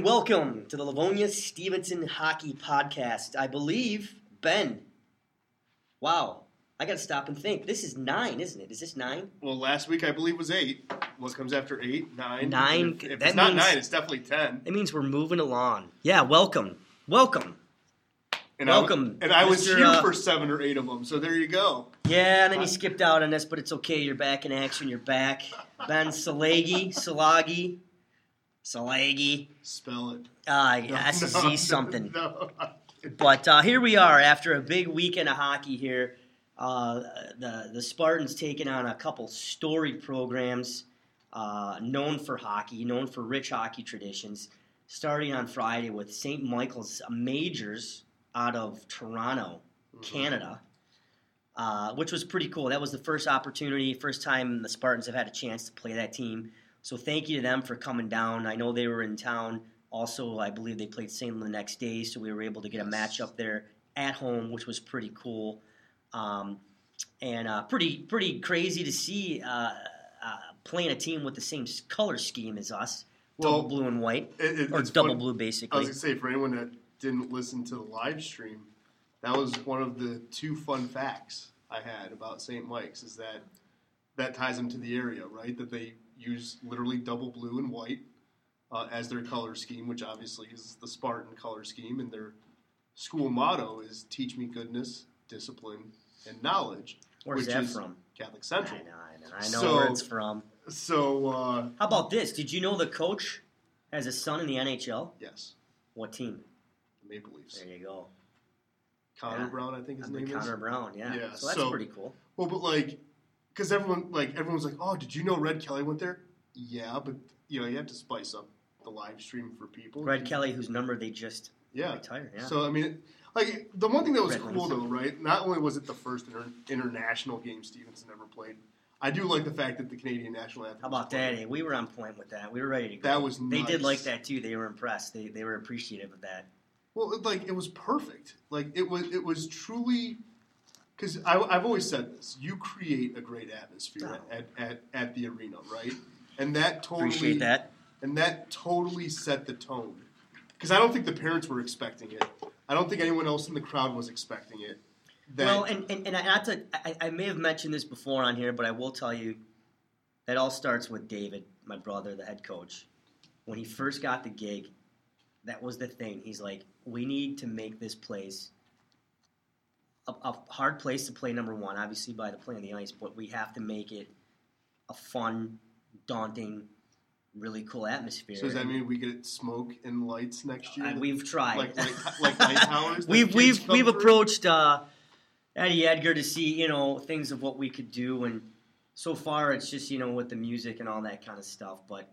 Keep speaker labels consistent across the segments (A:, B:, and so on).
A: and welcome to the Livonia Stevenson Hockey Podcast. I believe, Ben, wow, I got to stop and think. This is nine, isn't it? Is this nine?
B: Well, last week I believe was eight. What comes after eight? Nine.
A: Nine,
B: If, if
A: that
B: it's not
A: means-
B: nine, it's definitely ten.
A: It means we're moving along. Yeah, welcome. Welcome.
B: And I
A: Welcome,
B: and I was here
A: uh,
B: for seven or eight of them. So there you go.
A: Yeah, and then you skipped out on this, but it's okay. You're back in action. You're back. Ben Salagi, Salagi, Salagi.
B: Spell it.
A: Ah, yeah,
B: No,
A: a
B: no,
A: Z something.
B: No.
A: But uh, here we are after a big weekend of hockey here. Uh, the the Spartans taking on a couple storied programs uh, known for hockey, known for rich hockey traditions. Starting on Friday with St. Michael's Majors out of Toronto, Canada, uh, which was pretty cool. That was the first opportunity, first time the Spartans have had a chance to play that team. So thank you to them for coming down. I know they were in town. Also, I believe they played St. the next day, so we were able to get a match up there at home, which was pretty cool. Um, and uh, pretty pretty crazy to see uh, uh, playing a team with the same color scheme as us,
B: Well,
A: double blue and white,
B: It, it-
A: or
B: it's
A: double
B: fun-
A: blue basically.
B: I was gonna say for anyone that didn't listen to the live stream, that was one of the two fun facts I had about St. Mike's is that that ties them to the area, right? That they use literally double blue and white uh, as their color scheme, which obviously is the Spartan color scheme, and their school motto is "Teach me goodness, discipline, and knowledge."
A: Where's
B: which
A: that
B: is
A: from?
B: Catholic
A: I
B: Central.
A: know, I know, I know
B: So-
A: where it's from.
B: So uh,
A: How about this? Did you know the coach has a son in the NHL?
B: yes,
A: What team?
B: the Maple Leafs.
A: There you go.
B: Connor
A: Yeah.
B: Brown, I think his
A: Under
B: name
A: Connor
B: is.
A: Connor Brown, yeah.
B: Yeah,
A: So that's
B: so-
A: pretty cool.
B: Well, but like, because everyone like everyone's like, oh, did you know Red Kelly went there? Yeah, but you know you have to spice up the live stream for people.
A: Red Kelly, whose number they just
B: Yeah.
A: retired. Yeah.
B: So I mean, like the one thing that was
A: Red
B: cool though, right? Not only was it the first inter- international game Stevenson ever played, I do like the fact that the Canadian national anthem.
A: How about that? eh? We were on point with that. We were ready to go.
B: That was
A: They did like that too. They were impressed. They, they were appreciative of that.
B: Well, it, like it was perfect. Like it was, it was truly. Because I've always said this, you create a great atmosphere
A: Oh.
B: at, at, at the arena, right? And that totally
A: Appreciate that.
B: and that totally set the tone. Because I don't think the parents were expecting it. I don't think anyone else in the crowd was expecting it. That,
A: well, and, and, and I- not to, I, I may have mentioned this before on here, but I will tell you that all starts with David, my brother, the head coach. When he first got the gig, that was the thing. He's like, we need to make this place a, a hard place to play, number one, obviously by the play on the ice, but we have to make it a fun, daunting, really cool atmosphere.
B: so does that mean we get smoke and lights next year?
A: Uh, we've tried.
B: like like like light towers.
A: we've we've we've
B: through?
A: approached uh, Eddie Edgar to see you know things of what we could do, and so far it's just you know with the music and all that kind of stuff. But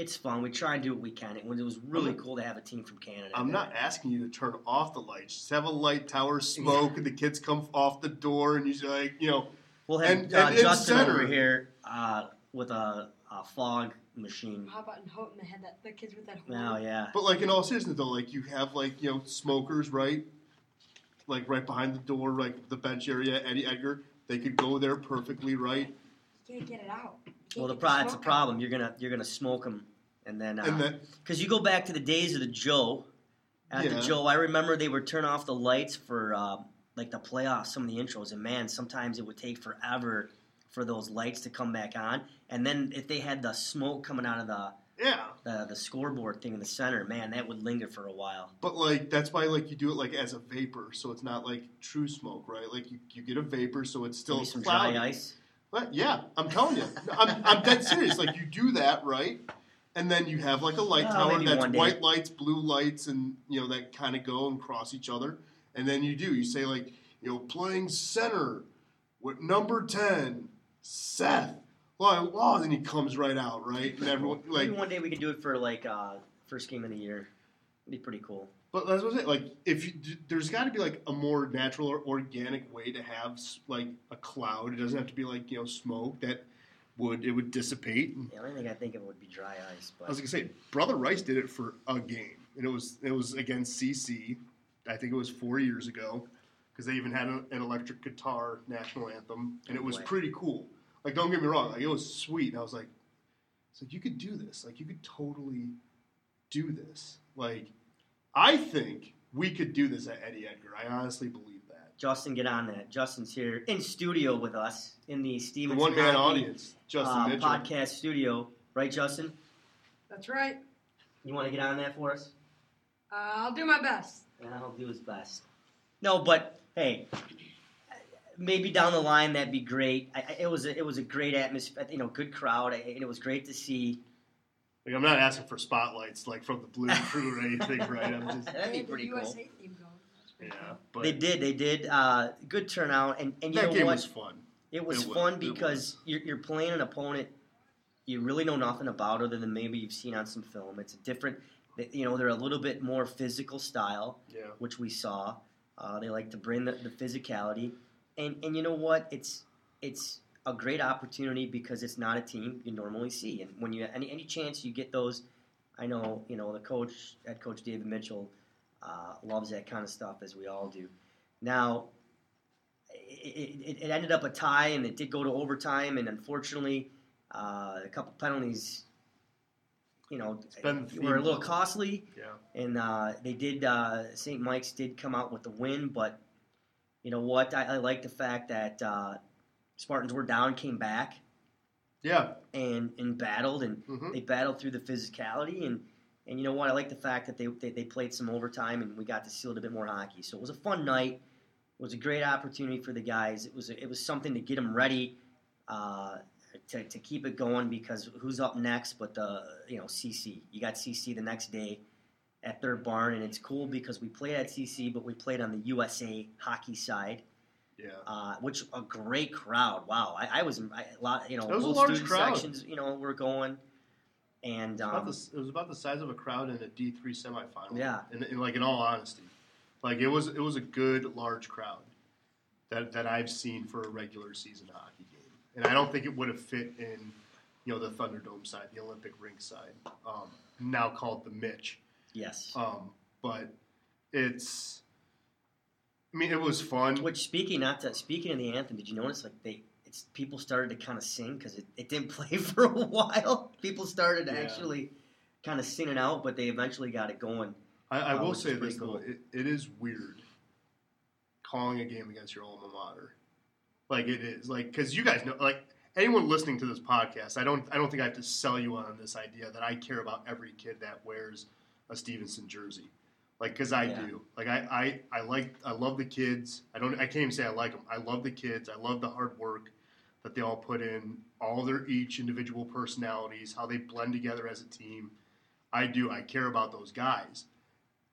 A: it's fun. We try and do what we can. It was, really cool to have a team from Canada.
B: I'm
A: there.
B: not asking you to turn off the lights. Just have a light tower, smoke, and the kids come off the door, and you're like, you know,
A: We'll have
B: and-
A: uh,
B: and in
A: Justin
B: center-
A: over here uh, with a, a fog machine.
C: How about in Houghton? They had that the kids with that horn.
A: Oh yeah.
B: But like in all seriousness though, like you have like you know smokers right, like right behind the door, like the bench area. Eddie Edgar, they could go there perfectly right,
C: You can't get it out.
A: Well, the
C: get
A: pro- it's a problem. You're gonna you're gonna smoke them, and then
B: and
A: uh, because you go back to the days of the Joe. At the Joe, I remember they would turn off the lights for uh, like the playoffs, some of the intros, and man, sometimes it would take forever for those lights to come back on. And then if they had the smoke coming out of the
B: yeah,
A: the, the scoreboard thing in the center, man, that would linger for a while.
B: but like that's why like you do it like as a vapor, so it's not like true smoke, right? Like you, you get a vapor, so it's still
A: some
B: cloudy.
A: dry ice.
B: But yeah, I'm telling you, I'm, I'm dead serious. Like you do that right, and then you have like a light
A: Oh,
B: tower that's white lights, blue lights, and you know that kind of go and cross each other. And then you do you say like you know playing center with number ten, Seth. Well, oh, then he comes right out, right? And everyone like,
A: Maybe one day we could do it for like uh, first game of the year. It'd be pretty cool.
B: but that's what I'm saying. Like, if you, there's got to be like a more natural or organic way to have like a cloud. It doesn't have to be like you know smoke that would it would dissipate
A: The only thing I think of would be dry ice, but
B: I was gonna say, Brother Rice did it for a game, and it was it was against CC. I think it was four years ago, because they even had an, an electric guitar national anthem, and it was pretty cool. Like, don't get me wrong, like it was sweet. And I was like, it's like you could do this. Like, you could totally do this. Like, I think we could do this at Eddie Edgar. I honestly believe.
A: Justin, get on that. Justin's here in studio with us in the
B: The
A: Stevenson
B: one man audience, Justin
A: uh, podcast studio, right, Justin?
C: That's right.
A: You want to get on that for us?
C: Uh, I'll do my best.
A: And I'll do his best. No, but hey, maybe down the line that'd be great. I, I- it was a, it was a great atmosphere, you know, good crowd, and it was great to see.
B: Like, I'm not asking for spotlights like from the Blue Crew or anything, right? I'm just
A: That'd be
C: They had the
A: pretty cool.
C: USA theme going. That's pretty
B: yeah. But
A: They did, they did. Uh, good turnout, and and you
B: that
A: know
B: game
A: what?
B: was fun.
A: It was
B: It
A: fun
B: it
A: because
B: was.
A: you're, you're playing an opponent you really know nothing about, other than maybe you've seen on some film. It's a different, you know, they're a little bit more physical style,
B: Yeah.
A: which we saw. Uh, they like to bring the, the physicality, and and you know what? It's it's a great opportunity because it's not a team you normally see, and when you any any chance you get those, I know you know the coach, head coach David Mitchell, uh, loves that kind of stuff as we all do. Now, it, it, it ended up a tie, and it did go to overtime, and unfortunately, uh, a couple penalties, you know, were a little costly
B: Yeah.
A: and uh, they did. Uh, St. Mike's did come out with the win, but you know what? I, I like the fact that uh, Spartans were down, came back,
B: Yeah.
A: and and battled, and
B: hmm
A: they battled through the physicality, and and you know what? I like the fact that they, they they played some overtime, and we got to see a little bit more hockey. So it was a fun night. It was a great opportunity for the guys. It was it was something to get them ready. Uh, to, to keep it going because who's up next but the you know CC you got CC the next day at Third Barn, and it's cool because we played at CC, but we played on the USA hockey side,
B: Yeah.
A: uh, which a great crowd. Wow, I, I was I, a lot, you know,
B: It was a large crowd.
A: sections, you know, were going, and
B: About
A: um,
B: the, it was about the size of a crowd in a D three semifinal.
A: Yeah.
B: and, and like in all honesty, like it was it was a good large crowd that that I've seen for a regular season hockey game, and I don't think it would have fit in you know the Thunderdome side, the Olympic rink side, um, now called the Mitch.
A: yes.
B: Um, but it's, I mean, it was fun.
A: Which speaking not to speaking of the anthem, did you notice like they it's people started to kind of sing because it, it didn't play for a while. People started
B: Yeah.
A: actually kind of singing out, but they eventually got it going.
B: I, I
A: Uh,
B: will say this though, it, it is weird calling a game against your alma mater. Like it is, like because you guys know, like anyone listening to this podcast, I don't, I don't think I have to sell you on this idea that I care about every kid that wears a Stevenson jersey. Like, because I
A: Yeah.
B: do. Like, I, I, I like, I love the kids. I don't, I can't even say I like them. I love the kids. I love the hard work that they all put in, all their each individual personalities, how they blend together as a team. I do. I care about those guys,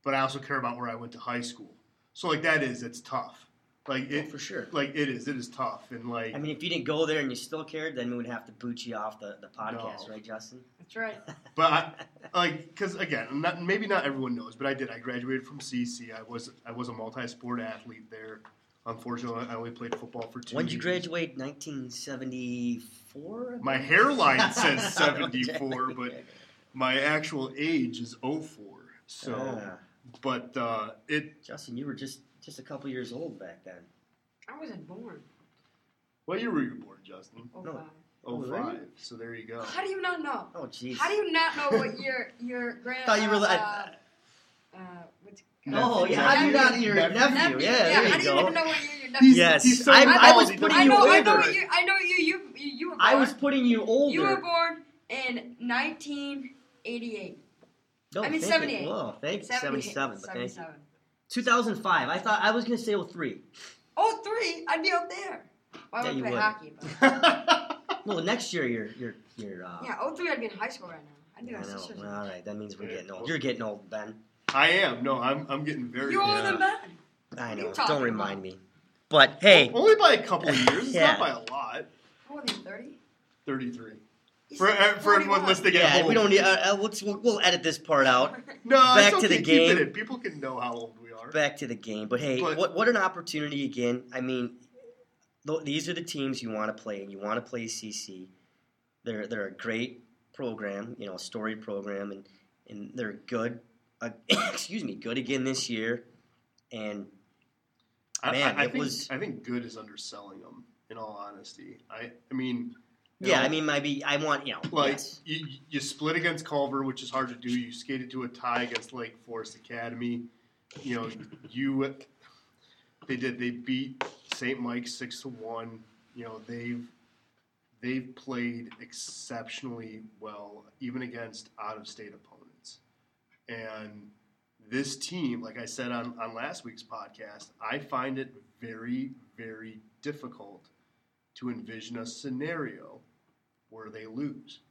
B: but I also care about where I went to high school. So like that is, it's tough. Like
A: Oh,
B: it,
A: for sure.
B: like it is. It is tough, and like
A: I mean, if you didn't go there and you still cared, then we would have to boot you off the, the podcast,
B: No.
A: right, Justin?
C: That's right.
B: But I, like, because again, not, maybe not everyone knows, but I did. I graduated from CC. I was I was a multi-sport athlete there. Unfortunately, I only played football for two.
A: When did you
B: years.
A: graduate? 1974?
B: My hairline says 74, but my actual age is 04. So,
A: Ah,
B: but uh, it.
A: Justin, you were just just a couple years old back then.
C: I wasn't born.
B: What year were you born, Justin?
C: Oh,
A: No.
C: wow.
A: Oh,
B: 05.
A: really?
B: So there you go.
C: How do you not know?
A: Oh, jeez.
C: How do you not know what your your grand?
A: thought you were.
C: uh,
A: li-
C: uh, uh, what's
A: oh,
B: Nephew.
A: yeah. How do you not your
B: Nephew.
A: nephew?
C: nephew?
A: Yeah, there
C: how
A: you
C: do you
A: go.
C: even know what year your nephew?
A: Yes,
B: he's so
A: I, I was putting
C: I
A: you
C: know.
A: older.
C: I know what you. I know you. You you, you were. Born.
A: I was putting you older.
C: You were born in 1988.
A: No,
C: I mean,
A: thank
C: 78.
A: You. Whoa, thank you. 77, but thank
C: 77.
A: 2005. I thought I was going to say 03.
C: Oh, three. I'd be up there. I
A: Yeah,
C: would
A: you
C: play
A: would.
C: hockey. But,
A: Well, next year you're you're you're. Uh,
C: yeah, oh three. I'd be in high school right now. I'd be
A: I know. Well, all right, that means we're getting old. You're getting old, Ben.
B: I am. No, I'm. I'm getting very.
C: You're older
B: old.
C: than Ben.
A: I know. Don't remind
C: about?
A: me. But hey,
B: Only by a couple of years. It's
A: Yeah.
B: not by a lot.
C: More than 30.
B: 33.
C: He's
B: For, uh, for everyone
C: 41.
B: listening at
A: yeah,
B: home.
A: we don't need. Uh, uh, let's we'll, we'll edit this part out.
B: No,
A: Back
B: it's
A: to the
B: okay, keep
A: game.
B: it in. People can know how old we are.
A: Back to the game. But hey,
B: But-
A: what what an opportunity again. I mean, th- these are the teams you want to play, and you want to play CC. They're they're a great program, you know, a storied program, and and they're good. Uh, excuse me, good again this year, and
B: I,
A: Man,
B: I, I
A: it
B: think,
A: was-
B: I think good is underselling them. In all honesty, I. I mean,
A: Yeah,
B: know?
A: I mean, maybe I want you know,
B: Like
A: yes.
B: you, you split against Culver, which is hard to do. You skated to a tie against Lake Forest Academy. You know, you they did. They beat St. Mike's six to one. You know, they've they've played exceptionally well, even against out of state opponents. And this team, like I said on, on last week's podcast, I find it very, very difficult to envision a scenario where they lose.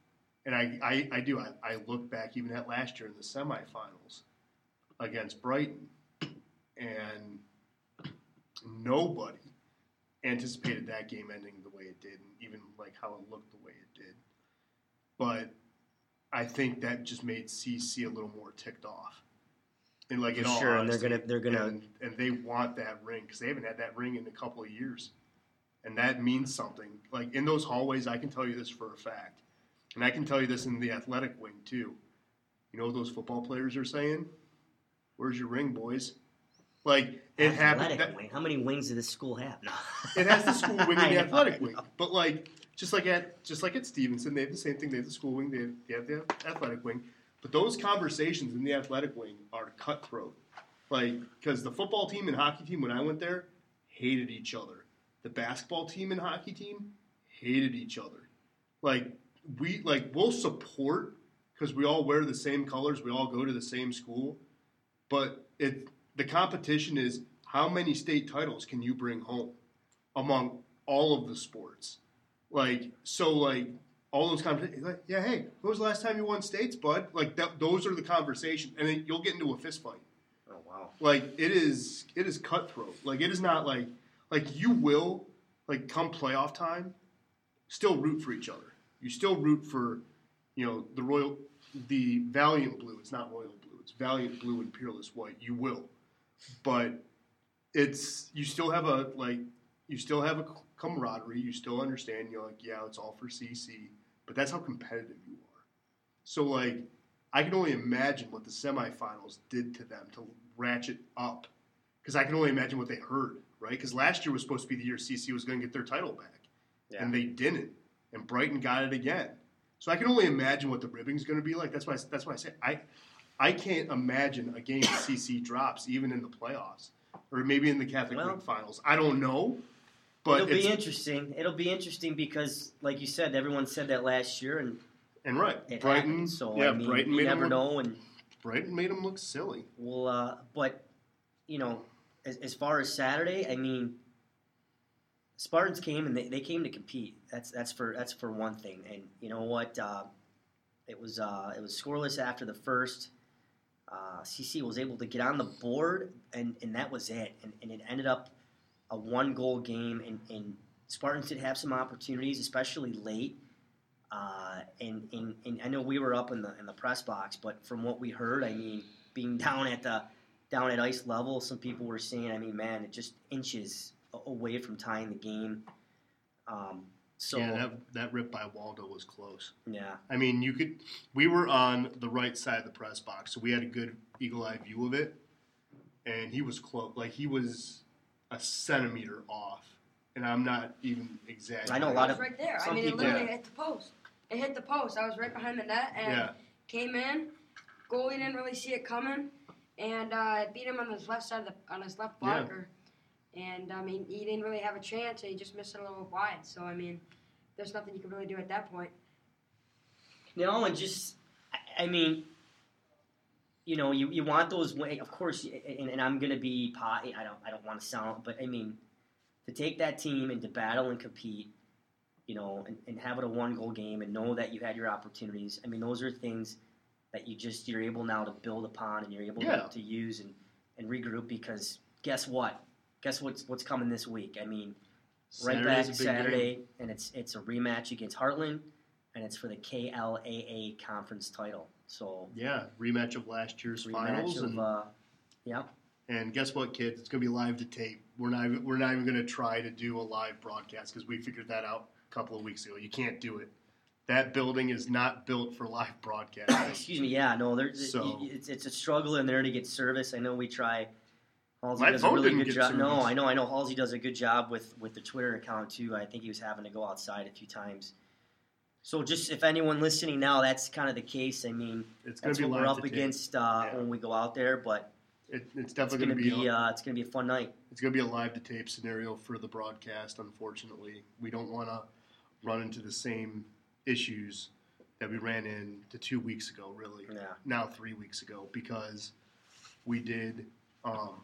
B: And I, I, I do. I, I look back even at last year in the semifinals against Brighton, and nobody anticipated that game ending the way it did, and even like how it looked the way it did. But I think that just made CC a little more ticked off. And like in
A: For
B: all
A: sure, and they're gonna- they're gonna-
B: and, and they want that ring because they haven't had that ring in a couple of years, and that means something. Like in those hallways, I can tell you this for a fact, and I can tell you this in the athletic wing too. You know what those football players are saying? Where's your ring, boys? Like it happened.
A: Athletic
B: that-
A: wing. How many wings does this school have? No.
B: it has the school wing and the athletic wing. But like just like at just like at Stevenson, they have the same thing. They have the school wing, they have, they have the athletic wing. But those conversations in the athletic wing are cutthroat. Like because the football team and hockey team when I went there hated each other. The basketball team and hockey team hated each other. Like we like we'll support because we all wear the same colors, we all go to the same school, but it the competition is how many state titles can you bring home among all of the sports? Like so, like all those conversations. Like, yeah, hey, when was the last time you won states, bud? Like that, those are the conversations, and then you'll get into a fist fight.
A: Oh wow.
B: Like it is, it is cutthroat. Like it is not like like you will like come playoff time, still root for each other. You still root for, you know, the royal, the valiant blue. It's not royal blue. It's valiant blue and peerless white. You will, but it's you still have a like you still have a camaraderie. You still understand. You're like, yeah, it's all for CC, but that's how competitive you are. So like, I can only imagine what the semifinals did to them to ratchet up, because I can only imagine what they heard. Right? Because last year was supposed to be the year CC was going to get their title back,
A: Yeah.
B: and they didn't, and Brighton got it again. So I can only imagine what the ribbing's going to be like. That's why. That's why I say I. I can't imagine a game CC drops even in the playoffs, or maybe in the Catholic
A: Well-
B: League finals. I don't know, but
A: It'll be interesting. It'll be interesting because, like you said, everyone said that last year, and
B: and right, Brighton.
A: happened. So
B: yeah,
A: I mean,
B: Brighton
A: you
B: made
A: never
B: them look,
A: know, and
B: Brighton made them look silly.
A: we'll. Uh, but you know, as, as far as Saturday, I mean, Spartans came and they, they came to compete. That's that's for that's for one thing. And you know what? Uh, it was uh, it was scoreless after the first. Uh, CC was able to get on the board, and, and that was it. And, and it ended up a one goal game. And, and Spartans did have some opportunities, especially late. Uh, and, and, and I know we were up in the in the press box, but from what we heard, I mean, being down at the down at ice level, some people were saying, I mean, man, it just inches away from tying the game. Um, so
B: yeah, that that rip by Waldo was close.
A: yeah,
B: I mean, you could. We were on the right side of the press box, so we had a good eagle eye view of it, and he was close. Like he was a centimeter off, and I'm not even exaggerating.
A: I know a lot of-
C: right there. I
A: some
C: mean, it
A: people-
C: literally
B: Yeah.
C: hit the post. It hit the post. I was right behind the net and
B: Yeah,
C: came in. Goalie didn't really see it coming, and uh, it beat him on his left side of the on his left
B: Yeah.
C: blocker. And I mean, he didn't really have a chance. And he just missed it a little wide. So I mean, there's nothing you can really do at that point.
A: No, and just, I- I mean, you know, you, you want those. Of course, and, and I'm gonna be. I don't I don't want to sound, but I mean, to take that team and to battle and compete, you know, and, and have it a one goal game and know that you had your opportunities. I mean, those are things that you just you're able now to build upon and you're able
B: Yeah.
A: to, to use and, and regroup because guess what? Guess what's what's coming this week? I mean, right
B: Saturday's
A: back Saturday,
B: game.
A: and it's it's a rematch against Hartland, and it's for the KLAA conference title. So
B: Yeah, rematch of last year's
A: rematch
B: finals,
A: of
B: and
A: uh, yeah,
B: and guess what, kids? It's gonna be live to tape. We're not even, we're not even gonna try to do a live broadcast because we figured that out a couple of weeks ago. You can't do it. That building is not built for live broadcast.
A: excuse me, yeah, no, there's
B: So-
A: it's it's a struggle in there to get service. I know we try. Halsey
B: My
A: does
B: phone
A: a really
B: didn't
A: good
B: get
A: job. No. I know, I know. Halsey does a good job with with the Twitter account too. I think he was having to go outside a few times. So just if anyone listening now, that's kind of the case. I mean,
B: It's going
A: that's
B: be
A: what we're up against uh,
B: Yeah.
A: when we go out there. But
B: It, it's definitely going to
A: be,
B: be.
A: uh, it's gonna be a fun night.
B: It's going to be a live to tape scenario for the broadcast. Unfortunately, we don't want to run into the same issues that we ran into two weeks ago. Really,
A: Yeah.
B: now three weeks ago, because we did. Um,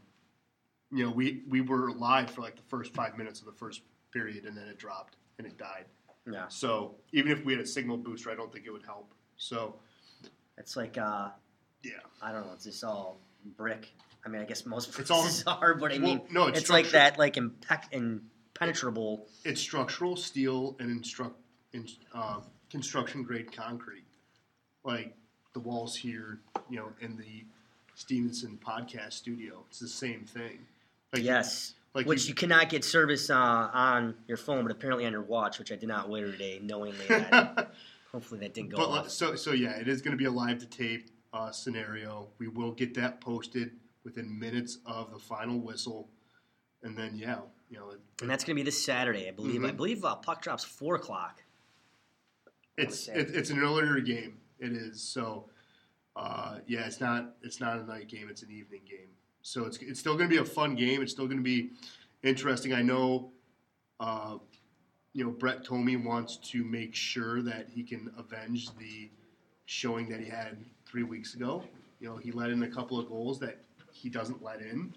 B: you know, we we were live for like the first five minutes of the first period, and then it dropped and it died.
A: Yeah.
B: So even if we had a signal booster, I don't think it would help. So
A: It's like uh,
B: yeah,
A: I don't know. It's just all brick. I mean, I guess most
B: It's all-
A: are, but I mean,
B: well, no, it's,
A: it's, like that, like impec- impenetrable.
B: It's structural steel and instruct in, uh, construction grade concrete, like the walls here, you know, in the Stevenson podcast studio. It's the same thing. Like
A: yes.
B: Like
A: which you, cannot get service uh, on your phone, but apparently on your watch, which I did not wear today, knowingly that. hopefully that didn't go
B: but
A: off.
B: so so yeah, it is going to be a live to tape uh, scenario. We will get that posted within minutes of the final whistle, and then yeah, you know, it,
A: and that's going to be this Saturday, I believe. I
B: Mhm.
A: believe uh, puck drops four o'clock.
B: it's it, it's an earlier game. It is so. Uh, yeah, it's not it's not a night game. It's an evening game. So it's it's still going to be a fun game. It's still going to be interesting. I know. Uh, you know, Brett Tomey wants to make sure that he can avenge the showing that he had three weeks ago. You know, he let in a couple of goals that he doesn't let in.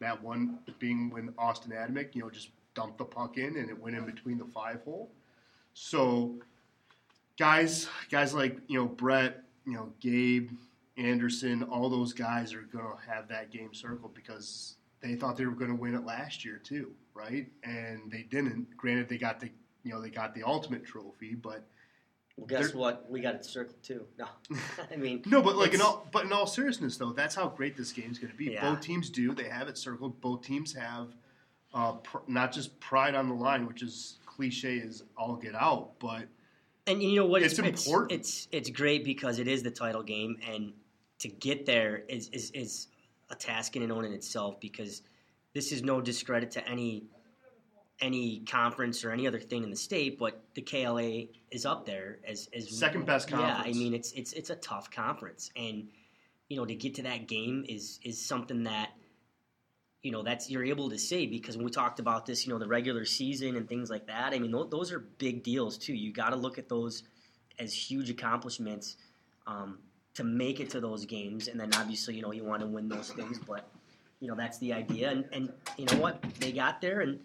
B: That one being when Austin Adamick, you know, just dumped the puck in and it went in between the five hole. So guys, guys like you know Brett, you know Gabe, Anderson, all those guys are going to have that game circled because they thought they were going to win it last year too, right? And they didn't. Granted, they got the you know they got the ultimate trophy, but
A: Well, guess what? We got it circled too. No, I mean,
B: no, but like in all but in all seriousness though, that's how great this game's going to be.
A: Yeah.
B: Both teams do. They have it circled. Both teams have uh, pr- not just pride on the line, which is cliche as all get out, but
A: and you know what?
B: It's important.
A: It's, it's great because it is the title game, and to get there is is, is a task in and on in itself. Because this is no discredit to any any conference or any other thing in the state, but the KLA is up there as, as
B: Second best conference.
A: Yeah, I mean it's it's it's a tough conference, and you know to get to that game is is something that you know that's you're able to say because when we talked about this, you know the regular season and things like that. I mean those, those are big deals too. You got to look at those as huge accomplishments um, to make it to those games, and then obviously you know you want to win those things, but you know that's the idea, and and you know what they got there, and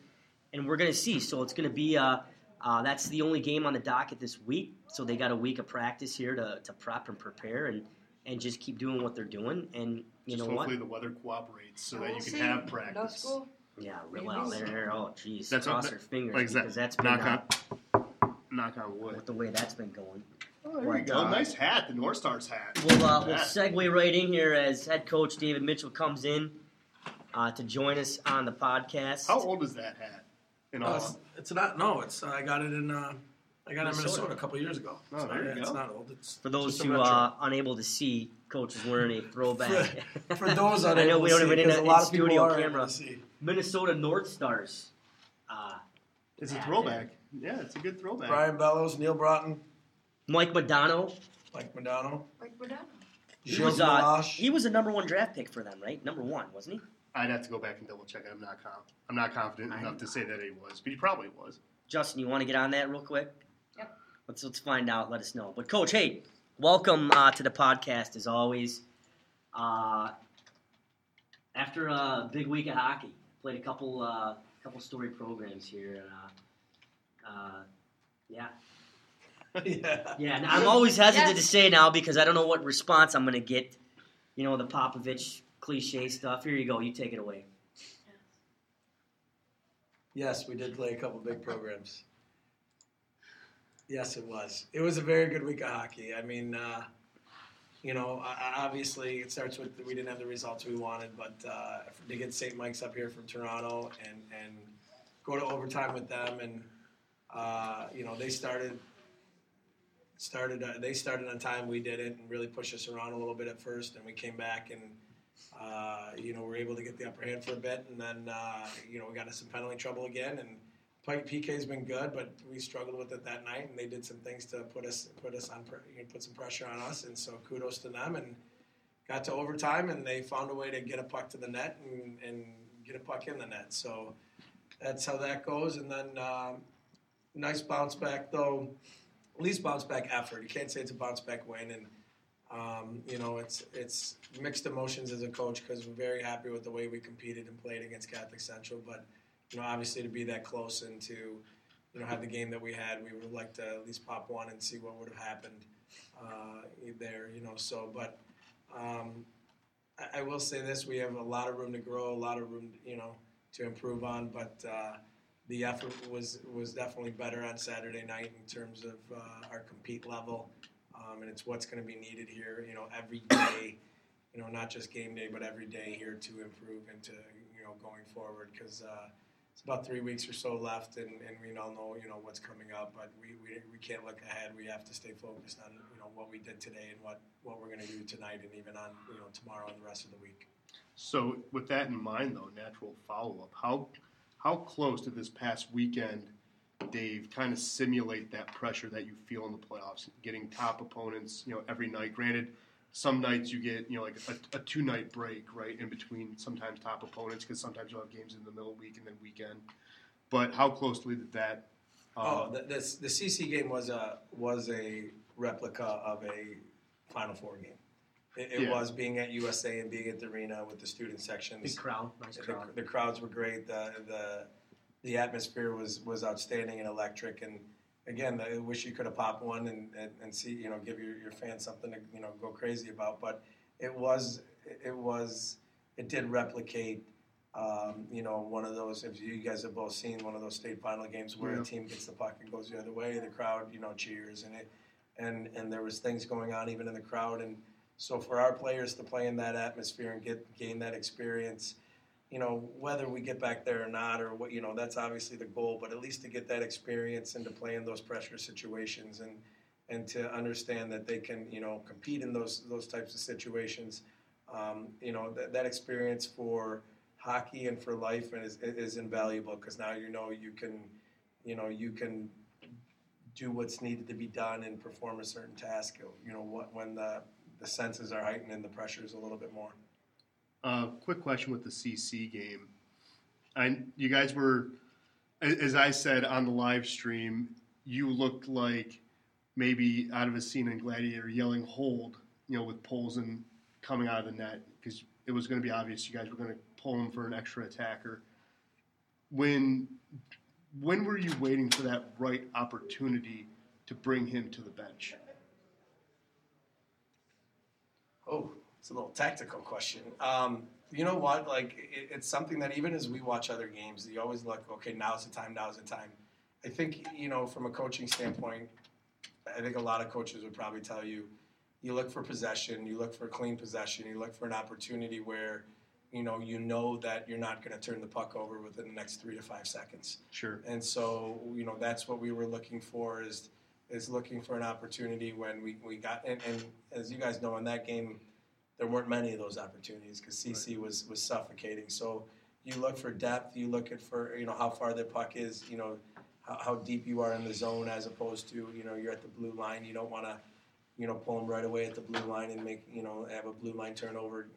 A: and we're gonna see. So it's gonna be uh, uh, that's the only game on the docket this week. So they got a week of practice here to, to prep and prepare and and just keep doing what they're doing. And you
B: just
A: know what?
B: hopefully the weather cooperates so that you can have practice.
C: school.
A: Yeah,
C: Maybe.
A: well, they're, they're oh jeez,
B: That's
A: cross
B: what-
A: their fingers
B: Like
A: because that's been
B: Knock on, knock on wood.
A: with the way that's been going.
B: Oh, there you go.
A: uh,
B: nice hat, the North Stars hat.
A: We'll, uh, we'll segue right in here as head coach David Mitchell comes in uh, to join us on the podcast.
B: How old is that hat? In
D: No,
B: all,
D: Oh, it's, it's not. No, it's. Uh, I got it in. Uh, I got it in
A: Minnesota.
D: Minnesota a couple years ago.
B: Oh,
D: so,
B: there you
D: yeah, It's
B: go.
D: not old. It's
A: For those who
D: are
A: uh, unable to see, Coach is wearing a throwback.
D: For those
A: I know we
D: to
A: don't
D: see,
A: even in
D: 'cause
A: a-
D: a lot
A: in
D: of people
A: studio
D: are
A: camera.
D: to see.
A: Minnesota North Stars. Uh,
B: it's a
A: Yeah,
B: throwback. Yeah, it's a good throwback.
D: Brian Bellows, Neal Broten,
A: Mike Modano.
D: Mike Modano,
C: Like we're.
A: He
D: Gilles
A: was, uh,
D: Meloche.
A: he was a number one draft pick for them, right? Number one, wasn't he?
B: I'd have to go back and double check. I'm not com- I'm not confident
A: I-
B: enough to say that he was, but he probably was.
A: Justin, you want to get on that real quick?
C: Yep.
A: Let's let's find out. Let us know. But coach, hey, welcome uh, to the podcast as always. Uh, after a big week of hockey, played a couple uh, couple story programs here. Uh, uh, yeah,
D: yeah.
A: yeah. I'm always hesitant
C: Yes.
A: to say now because I don't know what response I'm going to get. You know the Popovich cliche stuff. Here you go. You take it away.
D: Yes, we did play a couple big programs. Yes, it was. It was a very good week of hockey. I mean, uh, you know, I- I- obviously it starts with we didn't have the results we wanted, but uh, to get St. Mike's up here from Toronto and and go to overtime with them, and uh, you know they started started uh, they started on time, we didn't, and really pushed us around a little bit at first, and we came back and. Uh, you know, we were able to get the upper hand for a bit, and then uh, you know we got into some penalty trouble again, and PK's been good, but we struggled with it that night, and they did some things to put us put us on you know, put some pressure on us, and so kudos to them. And got to overtime, and they found a way to get a puck to the net and, and get a puck in the net. So that's how that goes. And then um, nice bounce back though, at least bounce back effort. You can't say it's a bounce back win, and um, you know it's it's mixed emotions as a coach because we're very happy with the way we competed and played against Catholic Central, but you know, obviously to be that close and to, you know, have the game that we had, we would like to at least pop one and see what would have happened uh, there, you know. So, but um, I, will say this: we have a lot of room to grow, a lot of room, you know, to improve on. But uh, the effort was was definitely better on Saturday night in terms of uh, our compete level, um, and it's what's going to be needed here, you know, every day. You know, not just game day, but every day here to improve and to you know going forward because uh, it's about three weeks or so left, and, and we all know you know what's coming up. But we, we, we can't look ahead. We have to stay focused on you know what we did today and what, what we're going to do tonight, and even on you know tomorrow and the rest of the week.
B: So with that in mind, though, natural follow up. How how close did this past weekend, Dave, kind of simulate that pressure that you feel in the playoffs, getting top opponents, you know, every night? Granted, some nights you get you know like a, a two night break right in between sometimes top opponents because sometimes you'll have games in the middle of week and then weekend. But how closely did that?
D: Uh, oh, the, the, the CC game was a was a replica of a Final Four game. It, it yeah. was being at USA and being at the arena with the student sections.
A: Big crowd, nice crowd.
D: The, the crowds were great. The the the atmosphere was was outstanding and electric and again, I wish you could have popped one and, and, and, see, you know, give your, your fans something to, you know, go crazy about. But it was, it was, it did replicate, um, you know, one of those, if you guys have both seen one of those state final games where yeah. a team gets the puck and goes the other way, the crowd, you know, cheers and it, and, and there was things going on even in the crowd. And so for our players to play in that atmosphere and get, gain that experience, you know, whether we get back there or not, or what, you know, that's obviously the goal, but at least to get that experience and to play in those pressure situations and, and to understand that they can, you know, compete in those, those types of situations. Um, you know, that, that experience for hockey and for life is, is invaluable because now you know you can, you know, you can do what's needed to be done and perform a certain task. You know, what, when the, the senses are heightened and the pressure is a little bit more.
B: Uh, quick question with the CC game. I, you guys were, as I said on the live stream, you looked like maybe out of a scene in Gladiator yelling "hold," you know, with poles and coming out of the net because it was going to be obvious you guys were going to pull him for an extra attacker. When when were you waiting for that right opportunity to bring him to the bench?
D: Oh, it's a little tactical question. Um, you know what? Like it, it's something that even as we watch other games, you always look, okay, now's the time. Now's the time. I think you know from a coaching standpoint, I think a lot of coaches would probably tell you, you look for possession, you look for clean possession, you look for an opportunity where you know you know that you're not going to turn the puck over within the next three to five seconds.
B: Sure.
D: And so you know that's what we were looking for is is looking for an opportunity when we, we got and, and as you guys know in that game there weren't many of those opportunities because CC right. was was suffocating. So you look for depth. You look at for you know how far the puck is. You know how, how deep you are in the zone as opposed to you know you're at the blue line. You don't want to you know pull them right away at the blue line and make you know have a blue line turnover.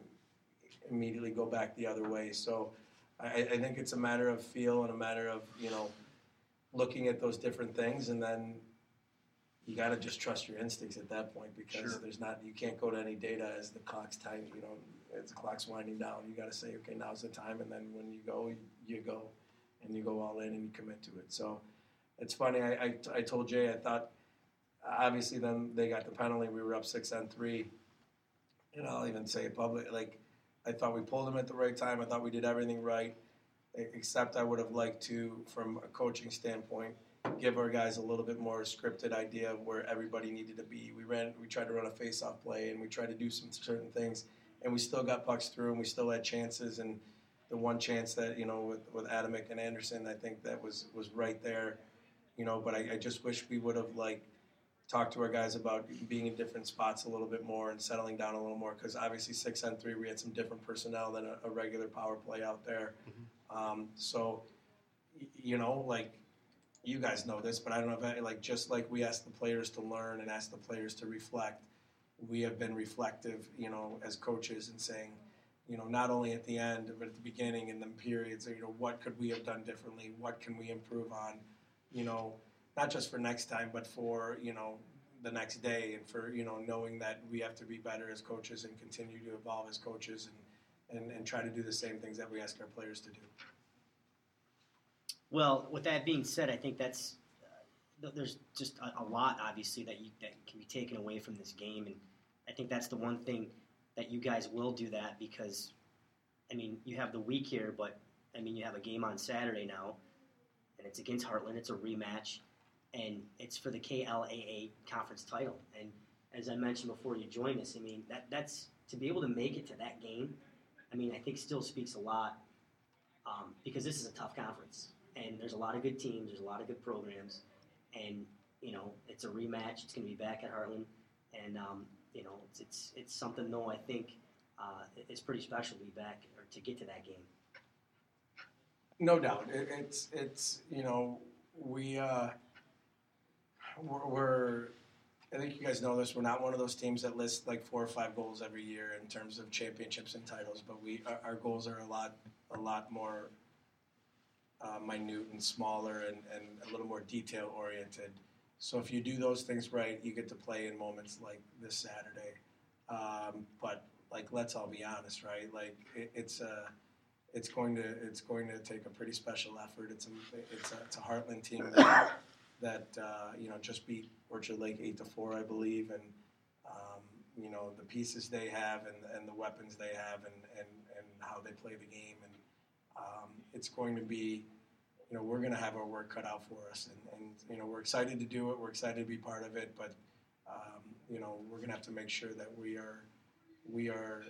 D: Immediately go back the other way. So I, I think it's a matter of feel and a matter of you know looking at those different things and then you got to just trust your instincts at that point because sure. there's not you can't go to any data as the clock's time you know as the clock's winding down. You got to say okay now's the time and then when you go you go and you go all in and you commit to it. So it's funny I, I, I told Jay I thought obviously then they got the penalty we were up six on three. And I'll even say it public like I thought we pulled them at the right time I thought we did everything right except I would have liked to from a coaching standpoint give our guys a little bit more scripted idea of where everybody needed to be. We ran, we tried to run a face-off play, and we tried to do some certain things, and we still got pucks through, and we still had chances. And the one chance that you know with with Adamick and Anderson, I think that was was right there, you know. But I, I just wish we would have like talked to our guys about being in different spots a little bit more and settling down a little more because obviously six on three we had some different personnel than a, a regular power play out there. Mm-hmm. Um, so you know like you guys know this, but I don't know if like just like we ask the players to learn and ask the players to reflect, we have been reflective, you know, as coaches and saying, you know, not only at the end but at the beginning and then periods, you know, what could we have done differently? What can we improve on? You know, not just for next time, but for you know the next day and for you know knowing that we have to be better as coaches and continue to evolve as coaches and, and, and try to do the same things that we ask our players to do.
A: Well, with that being said, I think that's uh, there's just a, a, lot obviously that you that can be taken away from this game, and I think that's the one thing that you guys will do that because, I mean, you have the week here, but I mean you have a game on Saturday now, and it's against Hartland. It's a rematch, and it's for the KLAA conference title. And as I mentioned before you joined us, I mean that that's to be able to make it to that game. I mean, I think still speaks a lot um, because this is a tough conference and there's a lot of good teams, there's a lot of good programs, and you know it's a rematch. It's going to be back at Hartland, and um, you know it's, it's it's something though I think uh, it's pretty special to be back or to get to that game.
D: No doubt, it, it's it's you know we uh, we're, we're I think you guys know this. We're not one of those teams that list like four or five goals every year in terms of championships and titles, but we our, our goals are a lot a lot more uh, minute and smaller and, and a little more detail oriented. So if you do those things right, you get to play in moments like this Saturday. Um, but like, let's all be honest, right? Like, it, it's a, it's going to, it's going to take a pretty special effort. It's a, it's a, it's a Hartland team that, that uh, you know just beat Orchard Lake eight to four, I believe, and um, you know the pieces they have and, and the weapons they have and, and, and how they play the game it's going to be, you know, we're going to have our work cut out for us, and, and you know, we're excited to do it. We're excited to be part of it, but um, you know, we're going to have to make sure that we are, we are,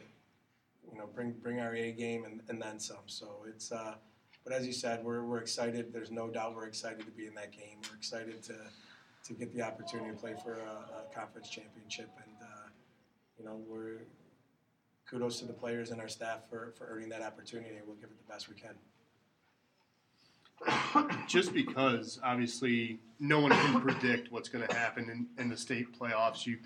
D: you know, bring bring our A game and, and then some. So it's, uh, but as you said, we're we're excited. There's no doubt we're excited to be in that game. We're excited to to get the opportunity to play for a, a conference championship, and uh, you know, we're kudos to the players and our staff for, for earning that opportunity. We'll give it the best we can.
B: Just because, obviously, no one can predict what's going to happen in, in the state playoffs. You,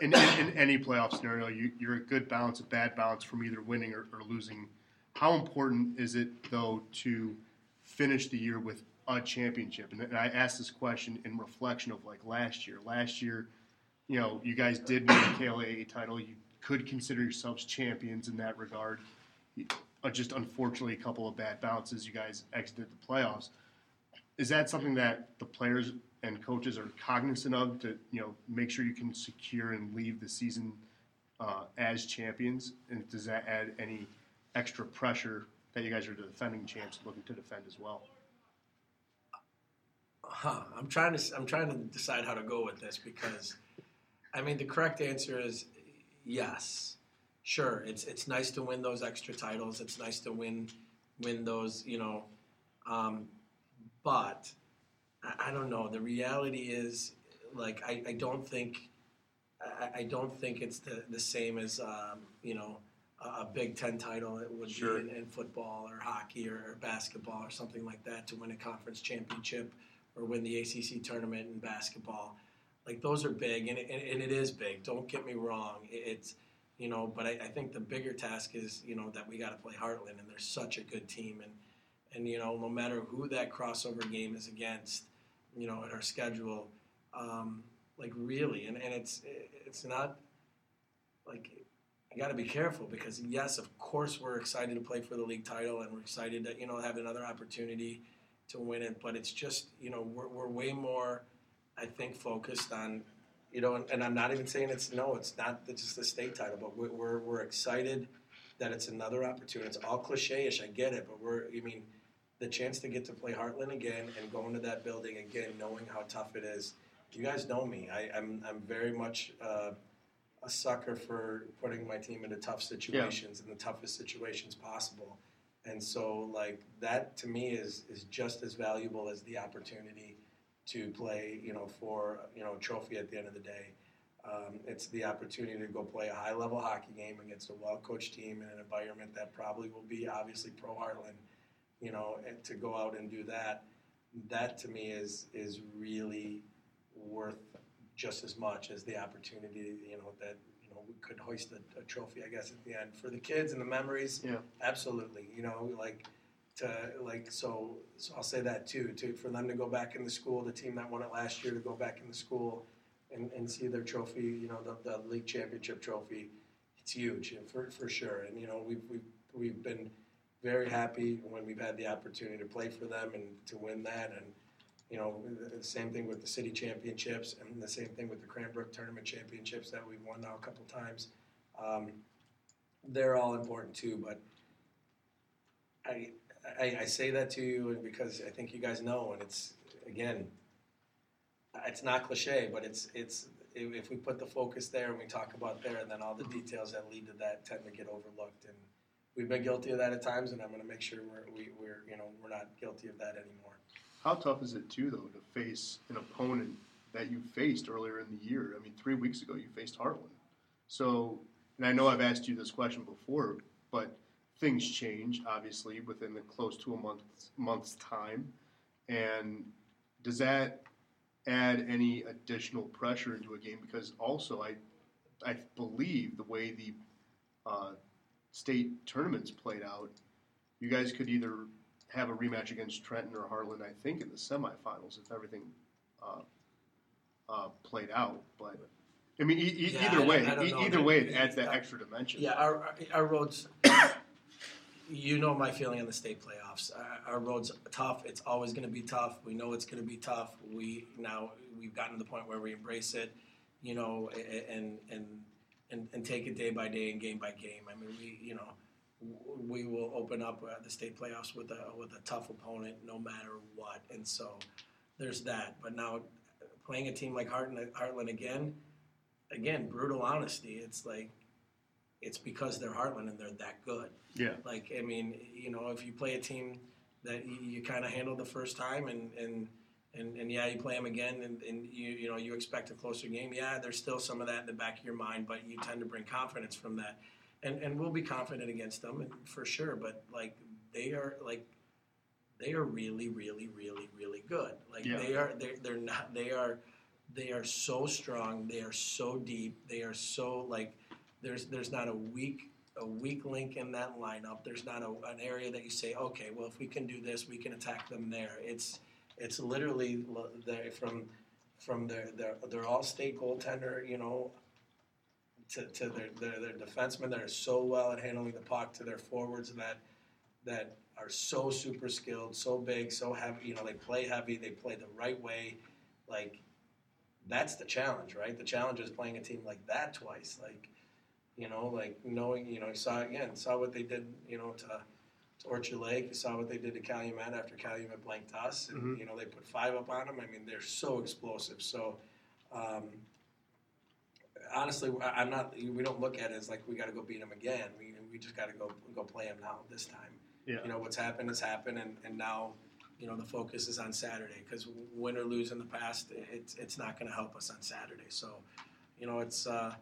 B: in, in, in any playoff scenario, you, you're a good balance, a bad balance from either winning or, or losing. How important is it, though, to finish the year with a championship? And, and I asked this question in reflection of like last year. Last year, you know, you guys did win the KLAA title. You could consider yourselves champions in that regard. Uh, just unfortunately, a couple of bad bounces. You guys exited the playoffs. Is that something that the players and coaches are cognizant of to you know make sure you can secure and leave the season uh, as champions? And does that add any extra pressure that you guys are the defending champs looking to defend as well?
D: Huh. I'm trying to I'm trying to decide how to go with this because I mean the correct answer is yes, sure, it's it's nice to win those extra titles. It's nice to win win those, you know, um, but I, I, don't know. The reality is, like, I, I don't think I, I, don't think it's the the same as um, you know a, a, Big Ten title. It would sure. be in, in, football or hockey or, or basketball or something like that to win a conference championship or win the ACC tournament in basketball like those are big, and it, and it is big. Don't get me wrong. It's you know, but I, I think the bigger task is you know that we got to play Hartland, and they're such a good team, and and you know, no matter who that crossover game is against, you know, in our schedule, um, like really, and, and it's it's not like I got to be careful because yes, of course we're excited to play for the league title and we're excited to you know have another opportunity to win it, but it's just you know we're, we're way more I think, focused on, you know, and, and I'm not even saying it's no, it's not just the state title, but we're, we're, we're excited that it's another opportunity. It's all cliche-ish, I get it, but we're, I mean, the chance to get to play Hartland again and go into that building again, knowing how tough it is. You guys know me. I, am I'm, I'm very much uh, a sucker for putting my team into tough situations yeah. and the toughest situations possible. And so, like that to me is is just as valuable as the opportunity to play, you know, for you know a trophy at the end of the day. Um, it's the opportunity to go play a high level hockey game against a well coached team in an environment that probably will be obviously pro Hartland, you know, and to go out and do that. that to me is is really worth just as much as the opportunity, you know, that you know we could hoist a, a trophy, I guess, at the end for the kids and the memories.
B: Yeah.
D: absolutely. You know, like to like so. So I'll say that too. To for them to go back in the school, the team that won it last year, to go back in the school and, and see their trophy, you know, the, the league championship trophy, it's huge for for sure. And you know, we've we've we've been very happy when we've had the opportunity to play for them and to win that and you know, the same thing with the city championships and the same thing with the Cranbrook tournament championships that we've won now a couple times. Um, they're all important too, but I, I, I say that to you because I think you guys know, and it's again, it's not cliche, but it's it's if we put the focus there and we talk about there, and then all the details that lead to that tend to get overlooked, and we've been guilty of that at times, and I'm going to make sure we're we, we're you know we're not guilty of that anymore.
B: How tough is it too, though, to face an opponent that you faced earlier in the year? I mean, three weeks ago you faced Hartland. So, and I know I've asked you this question before, but things change obviously within the close to a month month's time. And does that add any additional pressure into a game? Because also, I I believe the way the uh, state tournaments played out, you guys could either have a rematch against Trenton or Hartland, I think, in the semifinals if everything uh, uh, played out. But I mean, e- e-
D: Yeah,
B: either
D: don't-
B: way, e- either way, it adds that extra dimension.
D: Yeah, our- our roads. You know my feeling on the state playoffs. Our, our roads tough. It's always going to be tough. We know it's going to be tough. We now we've gotten to the point where we embrace it. You know, and and and, and take it day by day and game by game. I mean, we you know we will open up uh, the state playoffs with a with a tough opponent no matter what. And so there's that. But now playing a team like Hartland, Hartland again, again brutal honesty. It's like it's because they're Hartland and they're that good.
B: Yeah.
D: Like I mean, you know, if you play a team that you, you kind of handled the first time and and and, and yeah, you play them again, and, and you you know you expect a closer game. Yeah, there's still some of that in the back of your mind, but you tend to bring confidence from that, and and we'll be confident against them and for sure. But like they are like they are really really really really good. Like
B: Yeah.
D: they are they they're not they are they are so strong. They are so deep. They are so like there's there's not a weak a weak link in that lineup. There's not a, an area that you say, okay, well, if we can do this, we can attack them there. It's it's literally from from their their their all state goaltender, you know, to, to their, their their defensemen that are so well at handling the puck, to their forwards that that are so super skilled, so big, so heavy. You know, they play heavy, they play the right way. Like that's the challenge, right? The challenge is playing a team like that twice. Like you know, like knowing, you know, you saw again, saw what they did, you know, to, to Orchard Lake. You saw what they did to Calumet after Calumet blanked us, and
B: Mhm.
D: you know they put five up on them. I mean, they're so explosive. So, um, honestly, I'm not. We don't look at it as like we got to go beat them again. We we just got to go go play them now this time.
B: Yeah.
D: You know what's happened has happened, and, and now. You know the focus is on Saturday because win or lose in the past, it's it's not going to help us on Saturday. So, you know it's uh,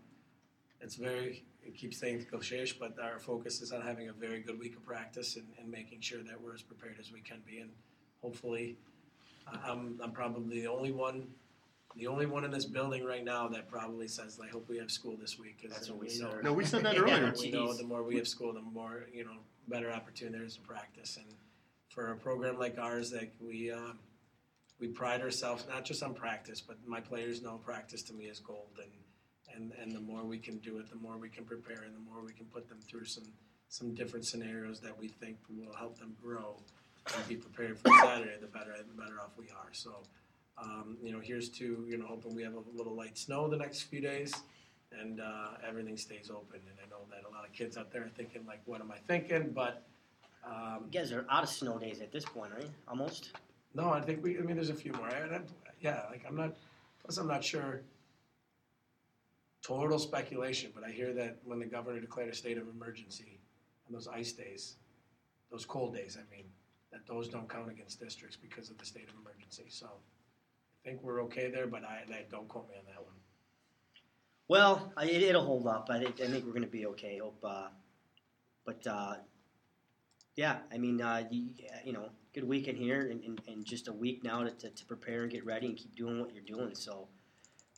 D: it's very it keeps saying cliche, but our focus is on having a very good week of practice and, and making sure that we're as prepared as we can be. And hopefully, I- I'm I'm probably the only one, the only one in this building right now that probably says I hope we have school this week. 'cause
A: That's what we
D: know,
A: said.
B: No, we said that
A: Yeah,
B: earlier.
D: we know the more we have school, the more you know better opportunity there is to practice. And for a program like ours, that we um, we pride ourselves not just on practice, but my players know practice to me is gold. And and and the more we can do it, the more we can prepare, and the more we can put them through some some different scenarios that we think will help them grow and be prepared for Saturday. The better the better off we are. So. Um, you know, here's to you know hoping we have a little light snow the next few days, and uh, everything stays open. And I know that a lot of kids out there are thinking like, "What am I thinking?" But um,
A: You guys are out of snow days at this point, right? Almost.
D: no, I think we. I mean, there's a few more. I, I, yeah, like I'm not. Plus, I'm not sure. Total speculation, but I hear that when the governor declared a state of emergency, on those ice days, those cold days, I mean, that those don't count against districts because of the state of emergency. So, I think we're okay there, but I, I don't quote me on that one.
A: Well, I- it, it'll hold up. I think I think we're going to be okay. Hope, uh, but uh, yeah, I mean, uh, you, you know, good weekend here, and, and, and just a week now to, to, to prepare and get ready and keep doing what you're doing. So,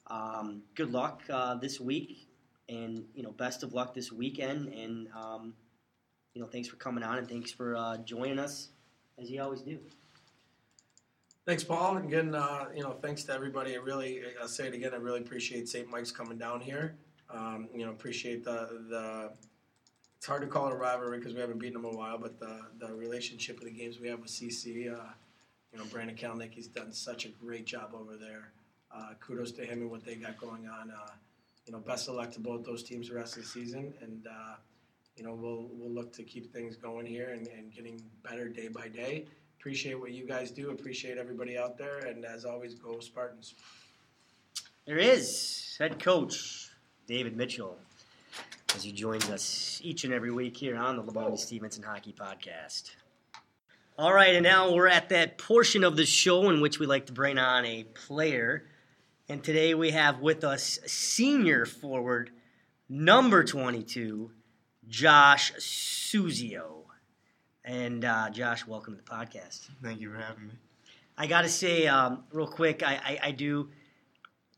A: um, good luck uh, this week, and you know, best of luck this weekend. And um, you know, thanks for coming on, and thanks for uh, joining us as you always do.
D: Thanks, Paul. And Again, uh, you know, thanks to everybody. I really, I'll say it again. I really appreciate St. Mike's coming down here. Um, you know, appreciate the the. It's hard to call it a rivalry because we haven't beaten them in a while, but the the relationship of the games we have with CC. Uh, you know, Brandon Kaleniecki, he's done such a great job over there. Uh, kudos to him and what they got going on. Uh, you know, best of luck to both those teams the rest of the season, and uh, you know, we'll we'll look to keep things going here and, and getting better day by day appreciate what you guys do. Appreciate everybody out there, and as always, go Spartans.
A: There is head coach David Mitchell as he joins us each and every week here on the Livonia Stevenson Hockey Podcast. All right, and now we're at that portion of the show in which we like to bring on a player. And today we have with us senior forward number 22, Josh Suzio. And uh, Josh, welcome to the podcast.
E: Thank you for having me.
A: I got to say, um, real quick, I, I, I do.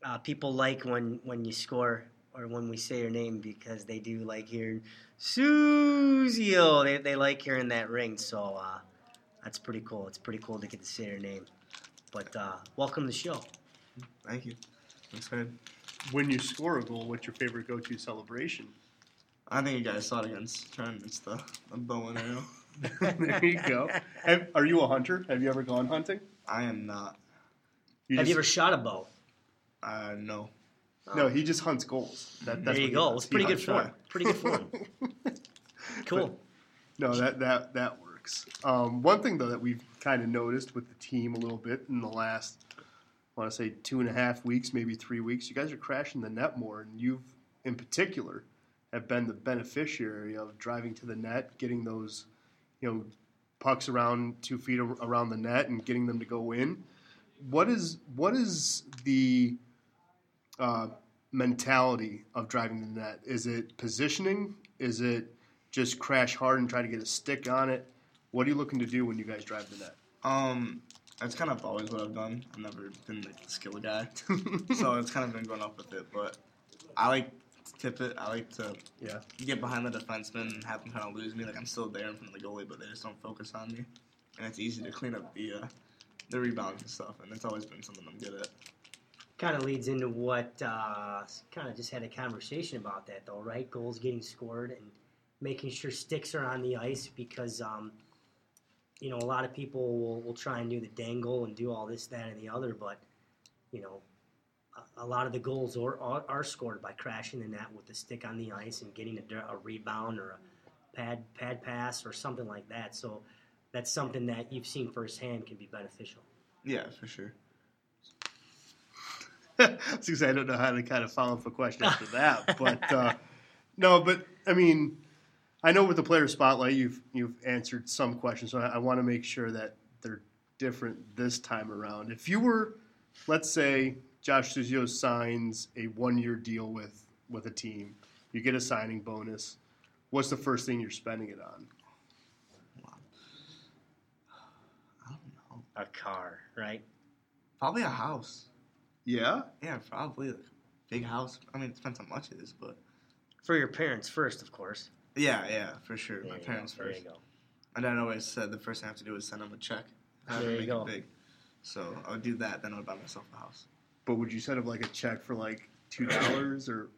A: Uh, people like when, when you score or when we say your name because they do like hearing Suzio. They, they like hearing that ring, so uh, that's pretty cool. It's pretty cool to get to say your name. But uh, welcome to the show.
E: Thank you. I'm excited.
B: When you score a goal, what's your favorite go-to celebration?
E: I think you guys saw it against Trent. It's the, the bow and arrow.
B: there you go. Have, are you a hunter? Have you ever gone hunting?
E: I am not.
B: You
A: Have you ever shot a bow?
E: Uh, no.
B: No, he just hunts goals. That, that's
A: there you go. It's pretty good
B: hunts
A: form. Pretty good form. Cool.
B: No, that that that works. Um, one thing though that we've kind of noticed with the team a little bit in the last, I want to say two and a half weeks, maybe three weeks, you guys are crashing the net more, and you've, in particular, have been the beneficiary of driving to the net, getting those, you know, pucks around two feet around the net and getting them to go in. What is what is the uh, mentality of driving the net? Is it positioning? Is it just crash hard and try to get a stick on it? What are you looking to do when you guys drive the net?
E: Um, that's kind of always what I've done. I've never been like the skill guy, so it's kind of been going up with it. But I like to tip it. I like to
B: Yeah.
E: get behind the defenseman and have them kind of lose me. Like I'm still there in front of the goalie, but they just don't focus on me, and it's easy to clean up the uh, the rebounds and stuff. And it's always been something I'm good at.
A: Kind of leads into what uh, kind of just had a conversation about that though, right? Goals getting scored and making sure sticks are on the ice because um, you know a lot of people will, will try and do the dangle and do all this, that, and the other, but you know a, a lot of the goals are, are are scored by crashing the net with the stick on the ice and getting a, a rebound or a pad pad pass or something like that. So that's something that you've seen firsthand can be beneficial.
E: Yeah, for sure.
B: I was gonna say I don't know how to kind of follow up a question after that, but uh, no, but I mean, I know with the player spotlight, you've you've answered some questions, so I, I want to make sure that they're different this time around. If you were, let's say, Josh Suzio signs a one-year deal with with a team, you get a signing bonus. What's the first thing you're spending it on?
E: I don't know.
A: A car, right?
E: Probably a house.
B: Yeah,
E: Yeah, probably like a big house. I mean, it depends how much it is, but
A: For your parents first, of course.
E: Yeah, yeah, for sure.
A: There
E: My parents
A: go, there
E: first.
A: you go.
E: My dad always said the first thing I have to do is send them a check. Have
A: There you go.
E: big. So I would do that, then I would buy myself a house.
B: but would you send him like a check for like two dollars or?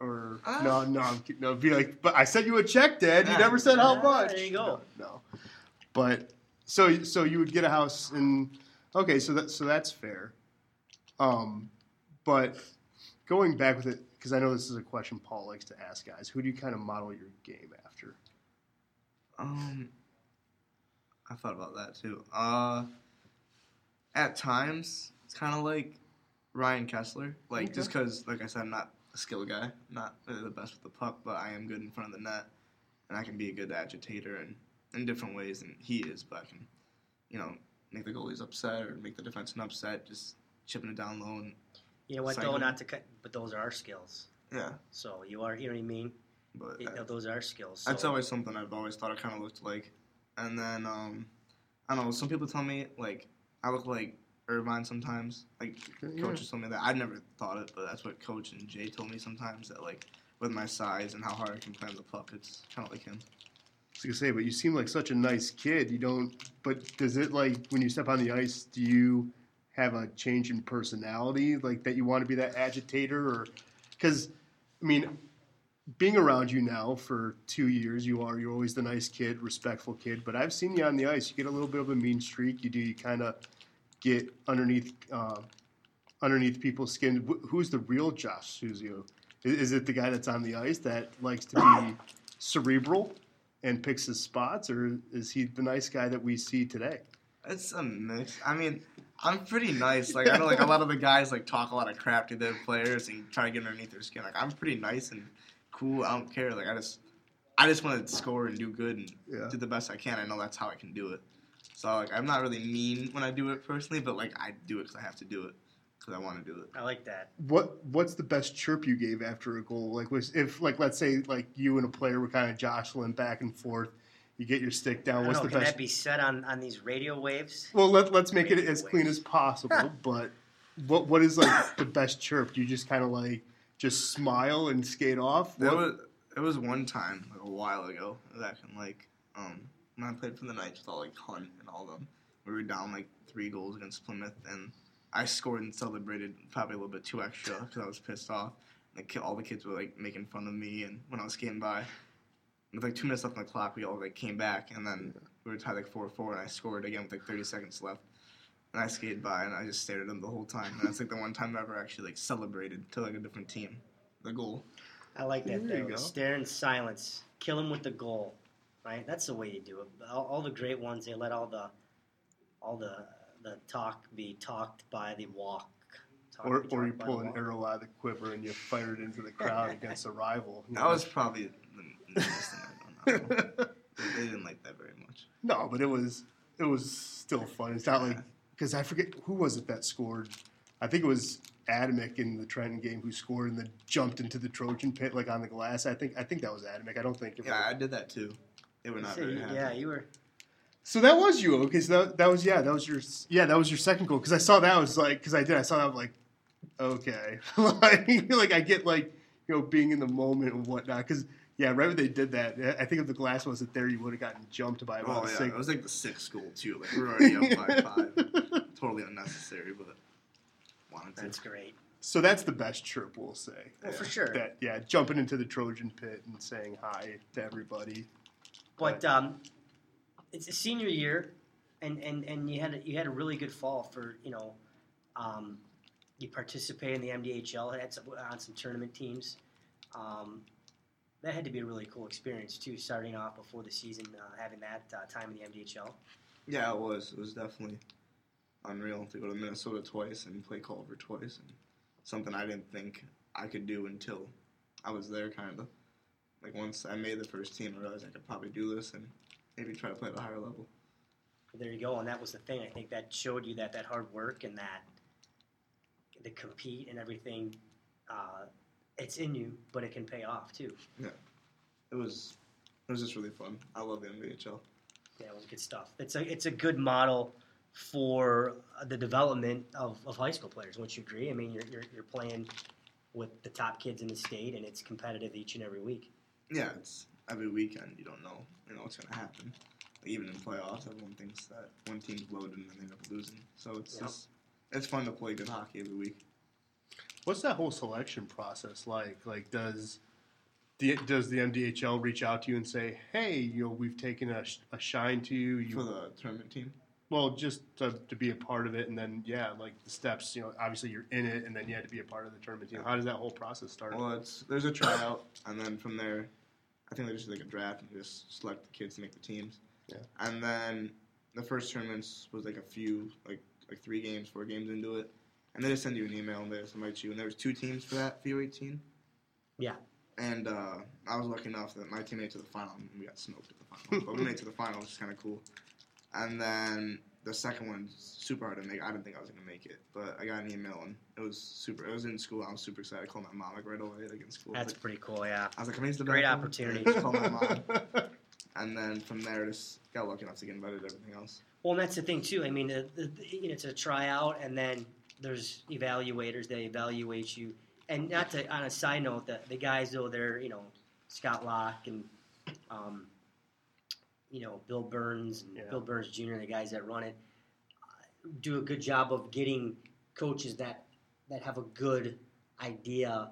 B: Or
E: Uh,
B: no, no, I'm kid- no. Be like, but I sent you a check, Dad. You
E: Yeah.
B: never said how
A: Yeah,
B: much.
A: there you go.
B: No, no. but so so you would get a house in. Okay, so that so that's fair. Um, but going back with it because I know this is a question Paul likes to ask guys. Who do you kind of model your game after?
E: Um, I thought about that too. Uh, at times it's kind of like Ryan Kesler, like just because, like I said, I'm not a skill guy, I'm not really the best with the puck, but I am good in front of the net, and I can be a good agitator and in different ways than he is. But I can, you know, make the goalies upset or make the defenseman upset, just chipping it down low and
A: You know what, though? Not to cut, but those are our skills.
E: yeah.
A: So you are, you know what I mean?
E: But
A: You
E: uh,
A: know, those are our skills.
E: That's always something I've always thought it kind of looked like. And then um, I don't know. Some people tell me like I look like Irvine sometimes. Like
B: Yeah.
E: coaches told me that. I never thought it, but that's what Coach and Jay told me sometimes. That like with my size and how hard I can play on the puck, it's kind of like him.
B: I was gonna say, but you seem like such a nice kid. You don't. But does it like when you step on the ice? Do you have a change in personality, like that you want to be that agitator, or because I mean, being around you now for two years, you are you're always the nice kid, respectful kid. But I've seen you on the ice. You get a little bit of a mean streak. You do. You kind of get underneath uh, underneath people's skin. Who's the real Josh Suzio? Is, is it the guy that's on the ice that likes to be cerebral? and picks his spots, or is he the nice guy that we see today?
E: It's a mix. I mean, I'm pretty nice. Like I know like a lot of the guys like talk a lot of crap to their players and try to get underneath their skin. Like I'm pretty nice and cool. I don't care. Like I just I just want to score and do good and
B: Yeah.
E: do the best I can. I know that's how I can do it. So like I'm not really mean when I do it personally, but like I do it because I have to do it because I want to do it.
A: I like that.
B: What What's the best chirp you gave after a goal? Like was if like let's say like you and a player were kind of jostling back and forth, you get your stick
A: I
B: down.
A: don't
B: What's
A: know,
B: the
A: can
B: best?
A: that be said on, on these radio waves?
B: well, let Let's make it
A: Radio
B: as clean as possible. but what What is like the best chirp? Do you just kind of like just smile and skate off?
E: There was it was one time like a while ago back in like um when I played for the Knights with all like Hunt and all of them. We were down like three goals against Plymouth and I scored and celebrated probably a little bit too extra because I was pissed off. Like all the kids were like making fun of me and when I was skating by. With like two minutes left on the clock, we all like came back and then we were tied like four four and I scored again with like thirty seconds left. And I skated by and I just stared at them the whole time. And that's like the one time I ever actually like celebrated to like a different team. The goal.
A: I like that
B: There you
A: though.
B: go.
A: Stare in silence. Kill him with the goal. Right? That's the way you do it. All, all the great ones, they let all the all the the talk be talked by the walk. Talk
B: or, or you pull an arrow out of the quiver and you fire it into the crowd against a rival.
E: That
B: know?
E: was probably the nicest thing I've don't know. They didn't like that very much.
B: No, but it was it was still fun. It's not like because I forget who was it that scored. I think it was Adamic in the Trenton game who scored and then jumped into the Trojan pit like on the glass. I think I think that was Adamic. I don't think. It
E: Yeah, I did that too. They were not very happy.
A: yeah, you were.
B: So that was you, okay? So that, that was yeah, that was your yeah, that was your second goal because I saw that I was like because I did I saw that I was like okay, like like I get like you know being in the moment and whatnot because. Yeah, right when they did that, I think if the glass wasn't there, you would have gotten jumped by about
E: Oh yeah,
B: six.
E: it was like the sixth goal too. Like we are already up by five. Totally unnecessary, but wanted to.
A: That's great.
B: So that's the best trip, we'll say.
A: Well, for sure.
B: That yeah, jumping into the Trojan pit and saying hi to everybody.
A: But um, it's a senior year, and, and, and you had a, you had a really good fall for you know, um, you participated in the MDHL, had some, on some tournament teams. Um, that had to be a really cool experience too, starting off before the season, uh, having that uh, time in the MDHL.
E: Yeah, it was. It was definitely unreal to go to Minnesota twice and play Culver twice, and something I didn't think I could do until I was there. Kind of like once I made the first team, I realized I could probably do this and maybe try to play at a higher level.
A: There you go, and that was the thing. I think that showed you that that hard work and that the compete and everything, uh, it's in you, but it can pay off too.
E: Yeah, it was. It was just really fun. I love the MDHL.
A: Yeah, it was good stuff. It's a it's a good model for the development of, of high school players. Wouldn't you agree? I mean, you're, you're you're playing with the top kids in the state, and it's competitive each and every week.
E: Yeah, it's every weekend. You don't know, you know what's gonna happen. Like, even in playoffs, everyone thinks that one team's loaded and then they end up losing. So it's
A: Yep.
E: just it's fun to play good hockey every week.
B: What's that whole selection process like? Like, does the does the MDHL reach out to you and say, "Hey, you know, we've taken a, a shine to you. You
E: For the tournament team,
B: well, just to, to be a part of it, and then yeah, like the steps. You know, obviously you're in it, and then you had to be a part of the tournament team. How does that whole process start?
E: well, it's there's a tryout, and then from there, I think they just like a draft and just select the kids to make the teams.
B: Yeah.
E: And then the first tournaments was like a few, like like three games, four games into it, and they just send you an email and they just invite you. And there was two teams for that FU 18.
A: Yeah.
E: And uh, I was lucky enough that my team made it to the final, and we got smoked at the final. but we made it to the final, which is kind of cool. And then the second one super hard to make. I didn't think I was gonna make it, but I got an email and it was super. It was in school. I was super excited. I called my mom like right away, like in school.
A: That's
E: like,
A: pretty cool. Yeah.
E: I was like, "Can I use the
A: Great
E: bathroom?"
A: opportunity.
E: And I called my mom. and then from there just got lucky enough to get invited to everything else.
A: Well, and that's the thing too. I mean, the, the, you know, it's a tryout, and then there's evaluators that evaluate you. And not to on a side note, the the guys though they're you know Scott Locke and um, you know Bill Burns and
B: Yeah.
A: Bill Burns Jr. the guys that run it uh, do a good job of getting coaches that that have a good idea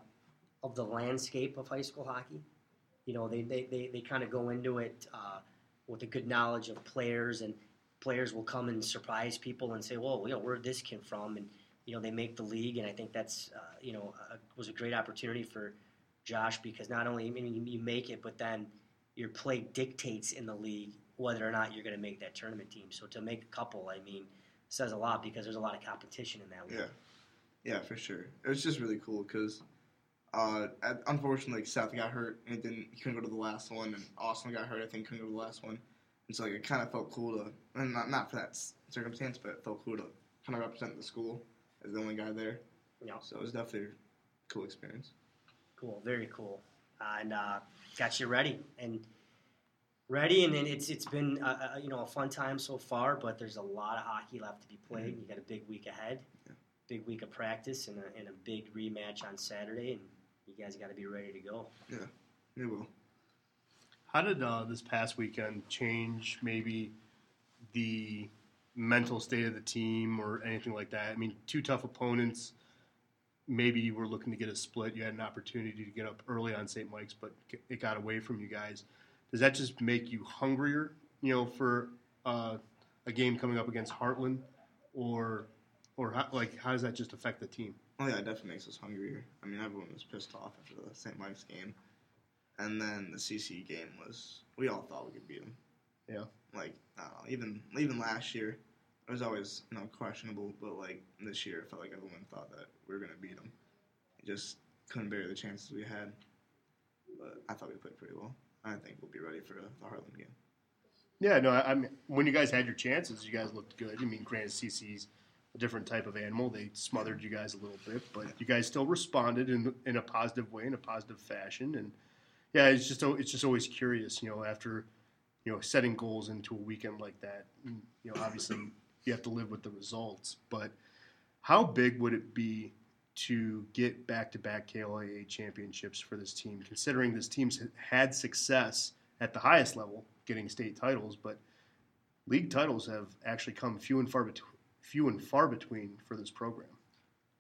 A: of the landscape of high school hockey. You know, they they, they, they kind of go into it uh, with a good knowledge of players, and players will come and surprise people and say, "Well, you know, where did this came from?" And you know, they make the league, and I think that's uh, you know a, was a great opportunity for Josh because not only I mean you, make it, but then your play dictates in the league whether or not you're going to make that tournament team. So to make a couple, I mean, says a lot because there's a lot of competition in that league.
E: Yeah, yeah, for sure. It was just really cool because, uh, unfortunately, Seth got hurt and didn't. He couldn't go to the last one, and Austin got hurt. I think couldn't go to the last one, and so like it kind of felt cool to, and not not for that circumstance, but it felt cool to kind of represent the school as the only guy there.
A: Yeah.
E: So it was definitely a cool experience.
A: Cool, very cool, and uh, got you ready and ready, and then it's it's been uh, uh, you know a fun time so far, but there's a lot of hockey left to be played. You got a big week ahead,
E: Yeah.
A: big week of practice, and a, and a big rematch on Saturday, and you guys got to be ready to go.
E: Yeah, It will.
B: How did uh, this past weekend change maybe the mental state of the team or anything like that? I mean, two tough opponents. Maybe you were looking to get a split. You had an opportunity to get up early on St. Mike's, but it got away from you guys. Does that just make you hungrier, you know, for uh, a game coming up against Hartland, or, or how, like how does that just affect the team?
E: Oh yeah, it definitely makes us hungrier. I mean, everyone was pissed off after the St. Mike's game, and then the CC game was. We all thought we could beat them.
B: Yeah.
E: Like I don't know, even even last year, it was always you know questionable, but like this year, it felt like everyone thought that we were gonna beat them. Just couldn't bear the chances we had. But I thought we played pretty well. I think we'll be ready for the, Hartland game.
B: Yeah, no, I, I mean, when you guys had your chances, you guys looked good. I mean, granted, CC's a different type of animal. They smothered you guys a little bit, but you guys still responded in in a positive way, in a positive fashion. And yeah, it's just it's just always curious, you know, after you know setting goals into a weekend like that. and, You know, obviously you have to live with the results, but how big would it be to get back-to-back KLAA championships for this team, considering this team's had success at the highest level, getting state titles, but league titles have actually come few and far between, few and far between for this program.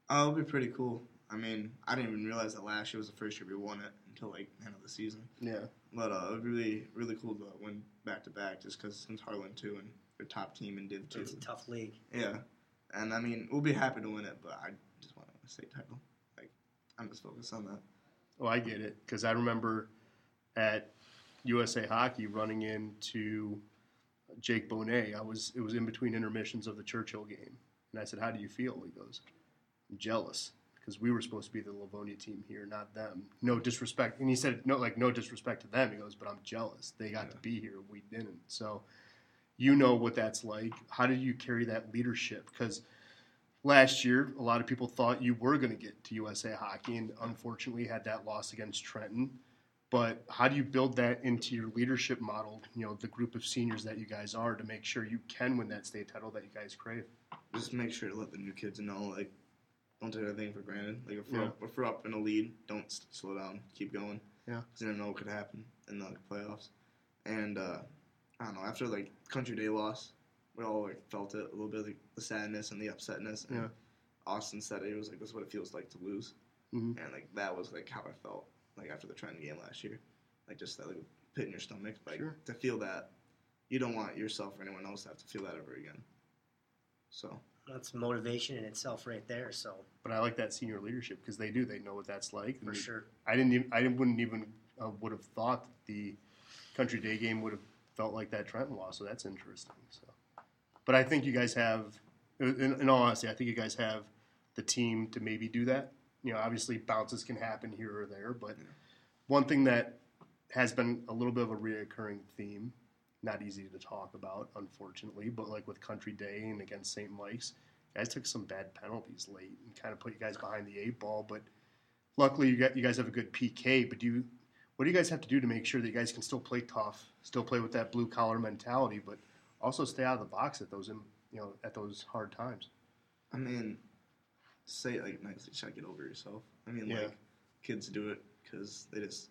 E: Uh, oh, it'll be pretty cool. I mean, I didn't even realize that last year was the first year we won it until like the end of the season.
B: Yeah,
E: But uh, it would be really, really cool to win back to back just because since Hartland too and their top team in Div two.
A: It's a tough league.
E: Yeah, and I mean we'll be happy to win it, but I just want to win a state title. Like I'm just focused on that.
B: oh, I get it because I remember at USA Hockey running into Jake Bonet. I was it was in between intermissions of the Churchill game, and I said, "How do you feel?" He goes, "I'm jealous." Because we were supposed to be the Livonia team here, not them. No disrespect, and he said no, like no disrespect to them. He goes, but I'm jealous. They got to be here, we didn't. So, you know what that's like. How did you carry that leadership? Because last year, a lot of people thought you were going to get to USA Hockey, and unfortunately had that loss against Trenton. But how do you build that into your leadership model? You know, the group of seniors that you guys are to make sure you can win that state title that you guys crave.
E: Just make sure to let the new kids know like don't take anything for granted. Like if we're,
B: Yeah.
E: up, if we're up in a lead, don't s- slow down. Keep going.
B: Yeah.
E: Because you never know what could happen in the playoffs. And uh, I don't know. After like Country Day loss, we all like felt it a little bit, like the sadness and the upsetness. And
B: Yeah.
E: Austin said it, it was like this is what it feels like to lose.
B: Mhm.
E: And like that was like how I felt like after the Trenton game last year. Like just that like pit in your stomach, like
B: Sure.
E: to feel that you don't want yourself or anyone else to have to feel that ever again. So
A: That's motivation in itself, right there. So
B: But I like that senior leadership because they do. They know what that's like.
A: for
B: And
A: sure.
B: I didn't. Even, I didn't, wouldn't even uh, would have thought that the Country Day game would have felt like that Trenton loss. So that's interesting. So, but I think you guys have, in, in all honesty, I think you guys have the team to maybe do that. You know, obviously bounces can happen here or there, but one thing that has been a little bit of a reoccurring theme, not easy to talk about, unfortunately, but like with Country Day and against St. Mike's, guys took some bad penalties late and kind of put you guys behind the eight ball. But luckily, you got you guys have a good PK. But do you, what do you guys have to do to make sure that you guys can still play tough, still play with that blue collar mentality, but also stay out of the box at those um, you know at those hard times?
E: I mean, say like nicely, to get over yourself. I mean,
B: Yeah.
E: like kids do it because they just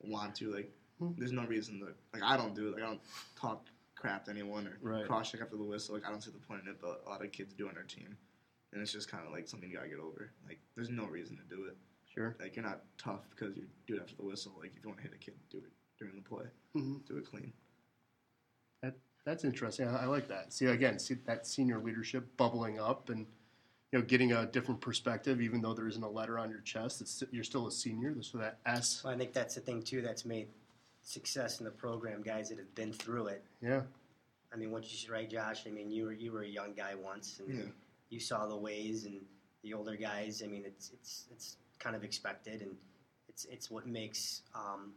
E: want to. Like. There's no reason to. Like, I don't do it. Like, I don't talk crap to anyone or
B: Right.
E: cross check after the whistle. Like, I don't see the point in it, but a lot of kids do on our team, and it's just kind of like something you gotta get over. Like, there's no reason to do it.
B: Sure.
E: Like, you're not tough because you do it after the whistle. Like, if you want to hit a kid, do it during the play.
B: hmm
E: Do it clean.
B: That That's interesting. I, I like that. See again, see that senior leadership bubbling up and you know getting a different perspective, even though there isn't a letter on your chest. It's you're still a senior. So that S,
A: Well, I think that's the thing too that's made success in the program. Guys that have been through it.
B: yeah,
A: I mean, what you should right, Josh? I mean, you were you were a young guy once, and
E: Yeah.
A: you saw the ways and the older guys. I mean, it's it's it's kind of expected, and it's it's what makes um,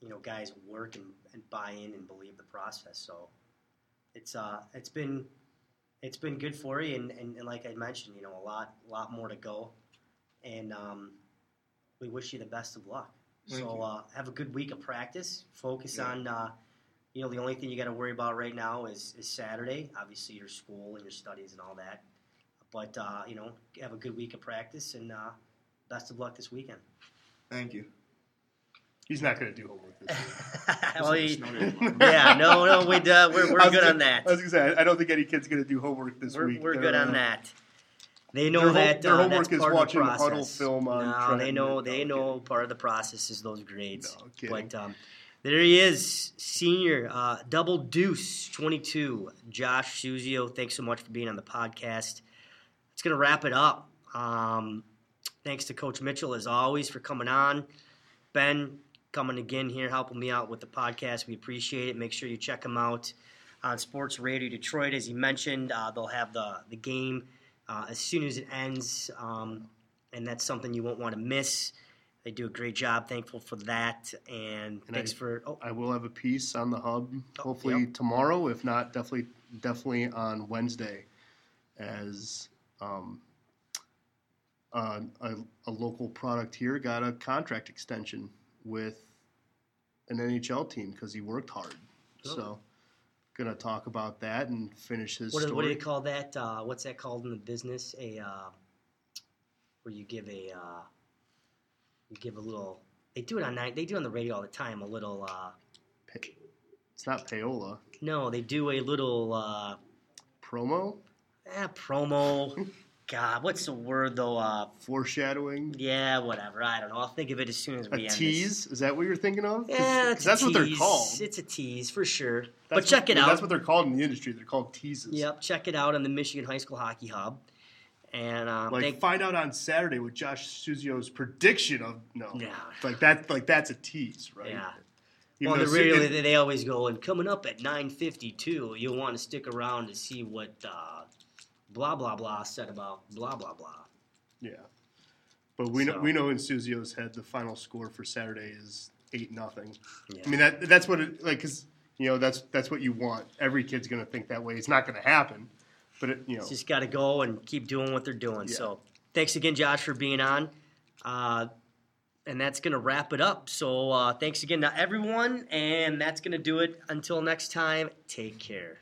A: you know guys work and, and buy in and believe the process. So it's uh it's been it's been good for you, and, and, and like I mentioned, you know, a lot lot more to go, and um, we wish you the best of luck.
E: Thank
A: so uh, have a good week of practice. Focus
E: Yeah.
A: on. Uh, you know, the only thing you got to worry about right now is, is Saturday. Obviously, your school and your studies and all that. But uh, you know, have a good week of practice and uh, best of luck this weekend.
E: Thank you.
B: he's not going to do homework this week.
A: Well,
E: Just
A: you-
E: know you're-
A: yeah, no, no, we uh, we're, we're good
B: gonna-
A: on that.
B: I was going to say, I don't think any kid's going to do homework this
A: We're,
B: week.
A: we're good on
B: uh,
A: that. They know
B: their
A: that
B: their
A: uh,
B: homework
A: that's
B: is
A: part
B: watching
A: of the
B: Huddle
A: process.
B: film on
A: no, they know they know part of the process is those grades.
B: No,
A: but um, there he is, senior, uh, double deuce, 22, Josh Suzio. Thanks so much for being on the podcast. It's going to wrap it up. Um, thanks to Coach Mitchell, as always, for coming on. Ben, coming again here, helping me out with the podcast. We appreciate it. Make sure you check him out on Sports Radio Detroit. As he mentioned, uh, they'll have the, the game uh, as soon as it ends, um, and that's something you won't want to miss. They do a great job. Thankful for that, and,
B: And
A: thanks
B: I-
A: for. Oh,
B: I will have a piece on the hub,
A: Oh,
B: hopefully
A: yep.
B: tomorrow, if not, definitely definitely on Wednesday, as um, uh, a, a local product here got a contract extension with an NHL team because he worked hard.
A: Oh.
B: So, gonna talk about that and finish his
A: what, do-
B: story.
A: what do you call that? Uh, what's that called in the business? A uh, where you give a uh, you give a little. They do it on night. They do it on the radio all the time. A little. Uh,
B: Pa- it's not payola
A: no, they do a little uh,
B: promo
A: eh, promo. God, what's the word though? Uh,
B: foreshadowing.
A: yeah, whatever. I don't know. I'll think of it as soon as we
B: A
A: end
B: tease? Is that what you're thinking of? 'Cause-
A: Yeah,
B: 'cause that's
A: a
B: what they're called.
A: It's a tease for sure.
B: That's
A: but
B: what-
A: check it out.
B: That's what they're called in the industry. They're called teases.
A: Yep, check it out on the Michigan High School Hockey Hub. And um,
B: Like
A: thank-
B: find out on Saturday with Josh Suzio's prediction of no.
A: Yeah.
B: Like that. Like that's a tease, right?
A: yeah.
B: Even
A: well,
B: Su- it-
A: they, they always go and coming up at 9:52. You'll want to stick around to see what uh, blah blah blah said about blah blah blah.
B: yeah. But we know we know in Suzio's head the final score for Saturday is eight nothing.
A: Yeah.
B: I mean that that's what it like because you know that's that's what you want. Every kid's gonna think that way. It's not gonna happen, but it, you know
A: Just got to go and keep doing what they're doing.
B: Yeah.
A: So thanks again, Josh, for being on. Uh, and that's going to wrap it up. So uh, thanks again to everyone. And that's going to do it. Until next time, take care.